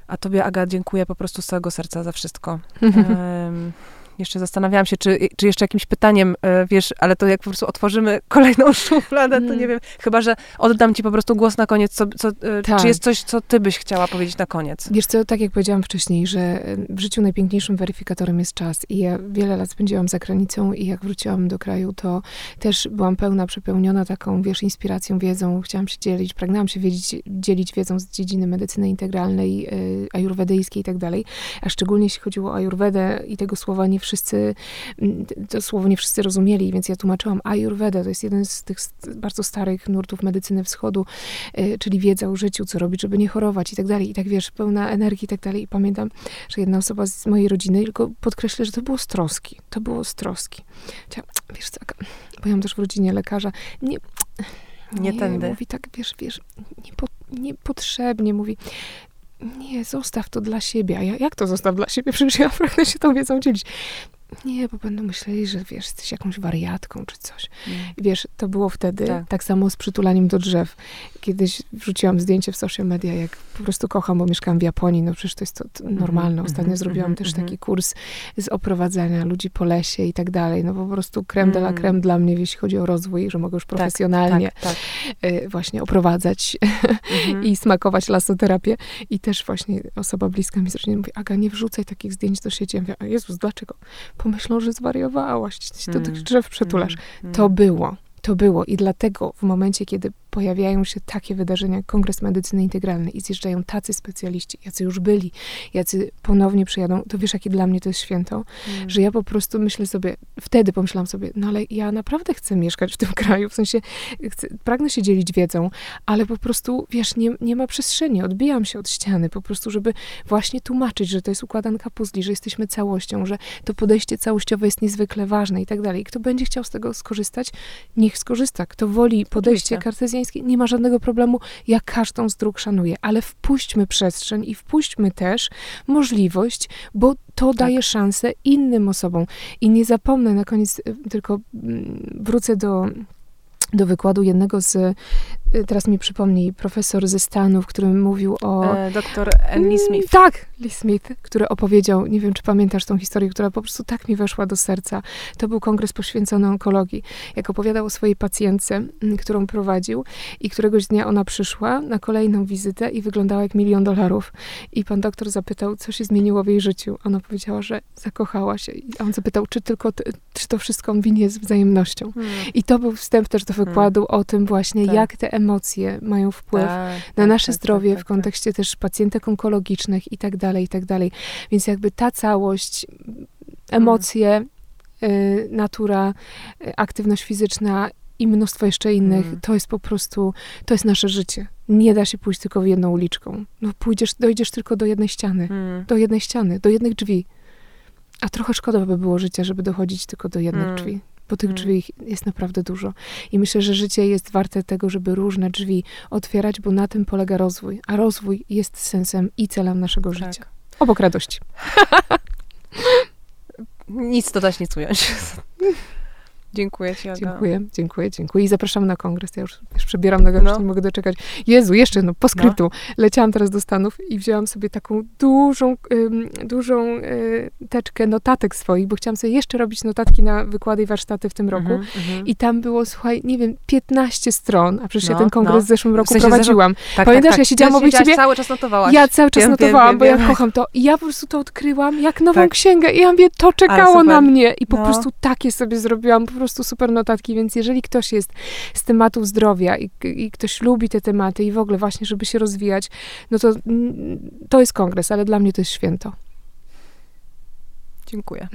A tobie, Aga, dziękuję po prostu z całego serca za wszystko. <laughs> Jeszcze zastanawiałam się, czy, czy jeszcze jakimś pytaniem, e, wiesz, ale to jak po prostu otworzymy <laughs> kolejną szufladę, to nie mm. wiem, chyba, że oddam ci po prostu głos na koniec, co, co, tak. czy jest coś, co ty byś chciała powiedzieć na koniec? Wiesz co, tak jak powiedziałam wcześniej, że w życiu najpiękniejszym weryfikatorem jest czas i ja wiele lat spędziłam za granicą i jak wróciłam do kraju, to też byłam pełna, przepełniona taką, wiesz, inspiracją, wiedzą, chciałam się dzielić, pragnęłam się wiedzieć, dzielić wiedzą z dziedziny medycyny integralnej, ajurwedyjskiej i tak dalej, a szczególnie jeśli chodziło o ajurwedę i tego słowa nie wszyscy, mm, to słowo nie wszyscy rozumieli, więc ja tłumaczyłam Ayurveda, to jest jeden z tych bardzo starych nurtów medycyny wschodu, y, czyli wiedza o życiu, co robić, żeby nie chorować i tak dalej. I tak wiesz, pełna energii i tak dalej. I pamiętam, że jedna osoba z mojej rodziny tylko podkreśla, że to było z troski. To było z troski. Wiesz co, bo ja mam też w rodzinie lekarza. Nie, nie, nie tędy. Mówi tak, wiesz, wiesz, niepo, niepotrzebnie mówi nie, zostaw to dla siebie. A ja, jak to zostaw dla siebie? Przecież ja pragnę się tą wiedzą dzielić. Nie, bo będą myśleli, że wiesz, jesteś jakąś wariatką czy coś. Mm. I wiesz, to było wtedy tak. tak. samo z przytulaniem do drzew. Kiedyś wrzuciłam zdjęcie w social media, jak po prostu kocham, bo mieszkam w Japonii, no przecież to jest to, mhm, normalne. Mhm, Ostatnio mm -hmm, zrobiłam mm też taki kurs z oprowadzania ludzi po lesie i tak dalej. No po prostu creme de la creme dla mnie, jeśli chodzi o rozwój, że mogę już tak, profesjonalnie tak, tak, tak. właśnie oprowadzać <laughs> i smakować lasoterapię. I też właśnie osoba bliska mi z rodziny mówi, Aga, nie wrzucaj takich zdjęć do sieci. Ja mówię, Jezus, dlaczego? Pomyślą, że zwariowałaś, do tych mm. drzew przytulasz. Mm. To było. To było i dlatego w momencie, kiedy pojawiają się takie wydarzenia jak Kongres Medycyny Integralnej i zjeżdżają tacy specjaliści, jacy już byli, jacy ponownie przyjadą, to wiesz, jakie dla mnie to jest święto, mm. że ja po prostu myślę sobie, wtedy pomyślałam sobie, no ale ja naprawdę chcę mieszkać w tym <laughs> kraju, w sensie chcę, pragnę się dzielić wiedzą, ale po prostu, wiesz, nie, nie ma przestrzeni, odbijam się od ściany, po prostu, żeby właśnie tłumaczyć, że to jest układanka puzli, że jesteśmy całością, że to podejście całościowe jest niezwykle ważne i tak dalej. Kto będzie chciał z tego skorzystać, niech skorzysta. Kto woli podejście kartezjańskie, nie ma żadnego problemu. Ja każdą z dróg szanuję, ale wpuśćmy przestrzeń i wpuśćmy też możliwość, bo to tak. daje szansę innym osobom. I nie zapomnę na koniec, y, tylko mm, wrócę do do wykładu jednego z, teraz mi przypomnij, profesor ze Stanów, który mówił o... E, doktor Lee mm, Smith. Tak, Lee Smith, który opowiedział, nie wiem, czy pamiętasz tą historię, która po prostu tak mi weszła do serca. To był kongres poświęcony onkologii. Jak opowiadał o swojej pacjentce, mm, którą prowadził i któregoś dnia ona przyszła na kolejną wizytę i wyglądała jak milion dolarów. I pan doktor zapytał, co się zmieniło w jej życiu. Ona powiedziała, że zakochała się. A on zapytał, czy tylko, czy to wszystko on winie z wzajemnością. Hmm. I to był wstęp też do wykładu hmm. o tym właśnie, tak. jak te emocje mają wpływ tak, na tak, nasze tak, zdrowie tak, w tak, kontekście też pacjentek onkologicznych i tak dalej, i tak dalej. Więc jakby ta całość, emocje, y, natura, y, aktywność fizyczna i mnóstwo jeszcze innych, mm. to jest po prostu, to jest nasze życie. Nie da się pójść tylko w jedną uliczką. No pójdziesz, dojdziesz tylko do jednej ściany, mm. do jednej ściany, do jednych drzwi. A trochę szkoda by było życia, żeby dochodzić tylko do jednych mm. drzwi bo tych hmm. drzwi jest naprawdę dużo. I myślę, że życie jest warte tego, żeby różne drzwi otwierać, bo na tym polega rozwój. A rozwój jest sensem i celem naszego tak. życia. Obok radości. <laughs> nic dodać, nic ująć. <laughs> Dziękuję ci, Aga. Dziękuję, dziękuję, dziękuję. I zapraszam na kongres. Ja już, już przebieram nogę, no. już nie mogę doczekać. Jezu, jeszcze, no, po skryptu. No. Leciałam teraz do Stanów i wzięłam sobie taką dużą, ym, dużą y, teczkę notatek swoich, bo chciałam sobie jeszcze robić notatki na wykłady i warsztaty w tym roku. Mm -hmm. I tam było, słuchaj, nie wiem, 15 stron, a przecież no, ja ten kongres no. w zeszłym roku w sensie prowadziłam. Tak, tak, Pamiętasz, tak, tak. ja siedziałam obok ciebie? cały czas notowałaś. Ja cały czas wiem, notowałam, wiem, bo wiem, ja kocham to. I ja po prostu to odkryłam jak nową tak. księgę i ja mówię, to czekało na mnie. I po no. prostu takie sobie zrobiłam, po prostu super notatki, więc jeżeli ktoś jest z tematów zdrowia i, i ktoś lubi te tematy i w ogóle właśnie, żeby się rozwijać, no to to jest kongres, ale dla mnie to jest święto. Dziękuję.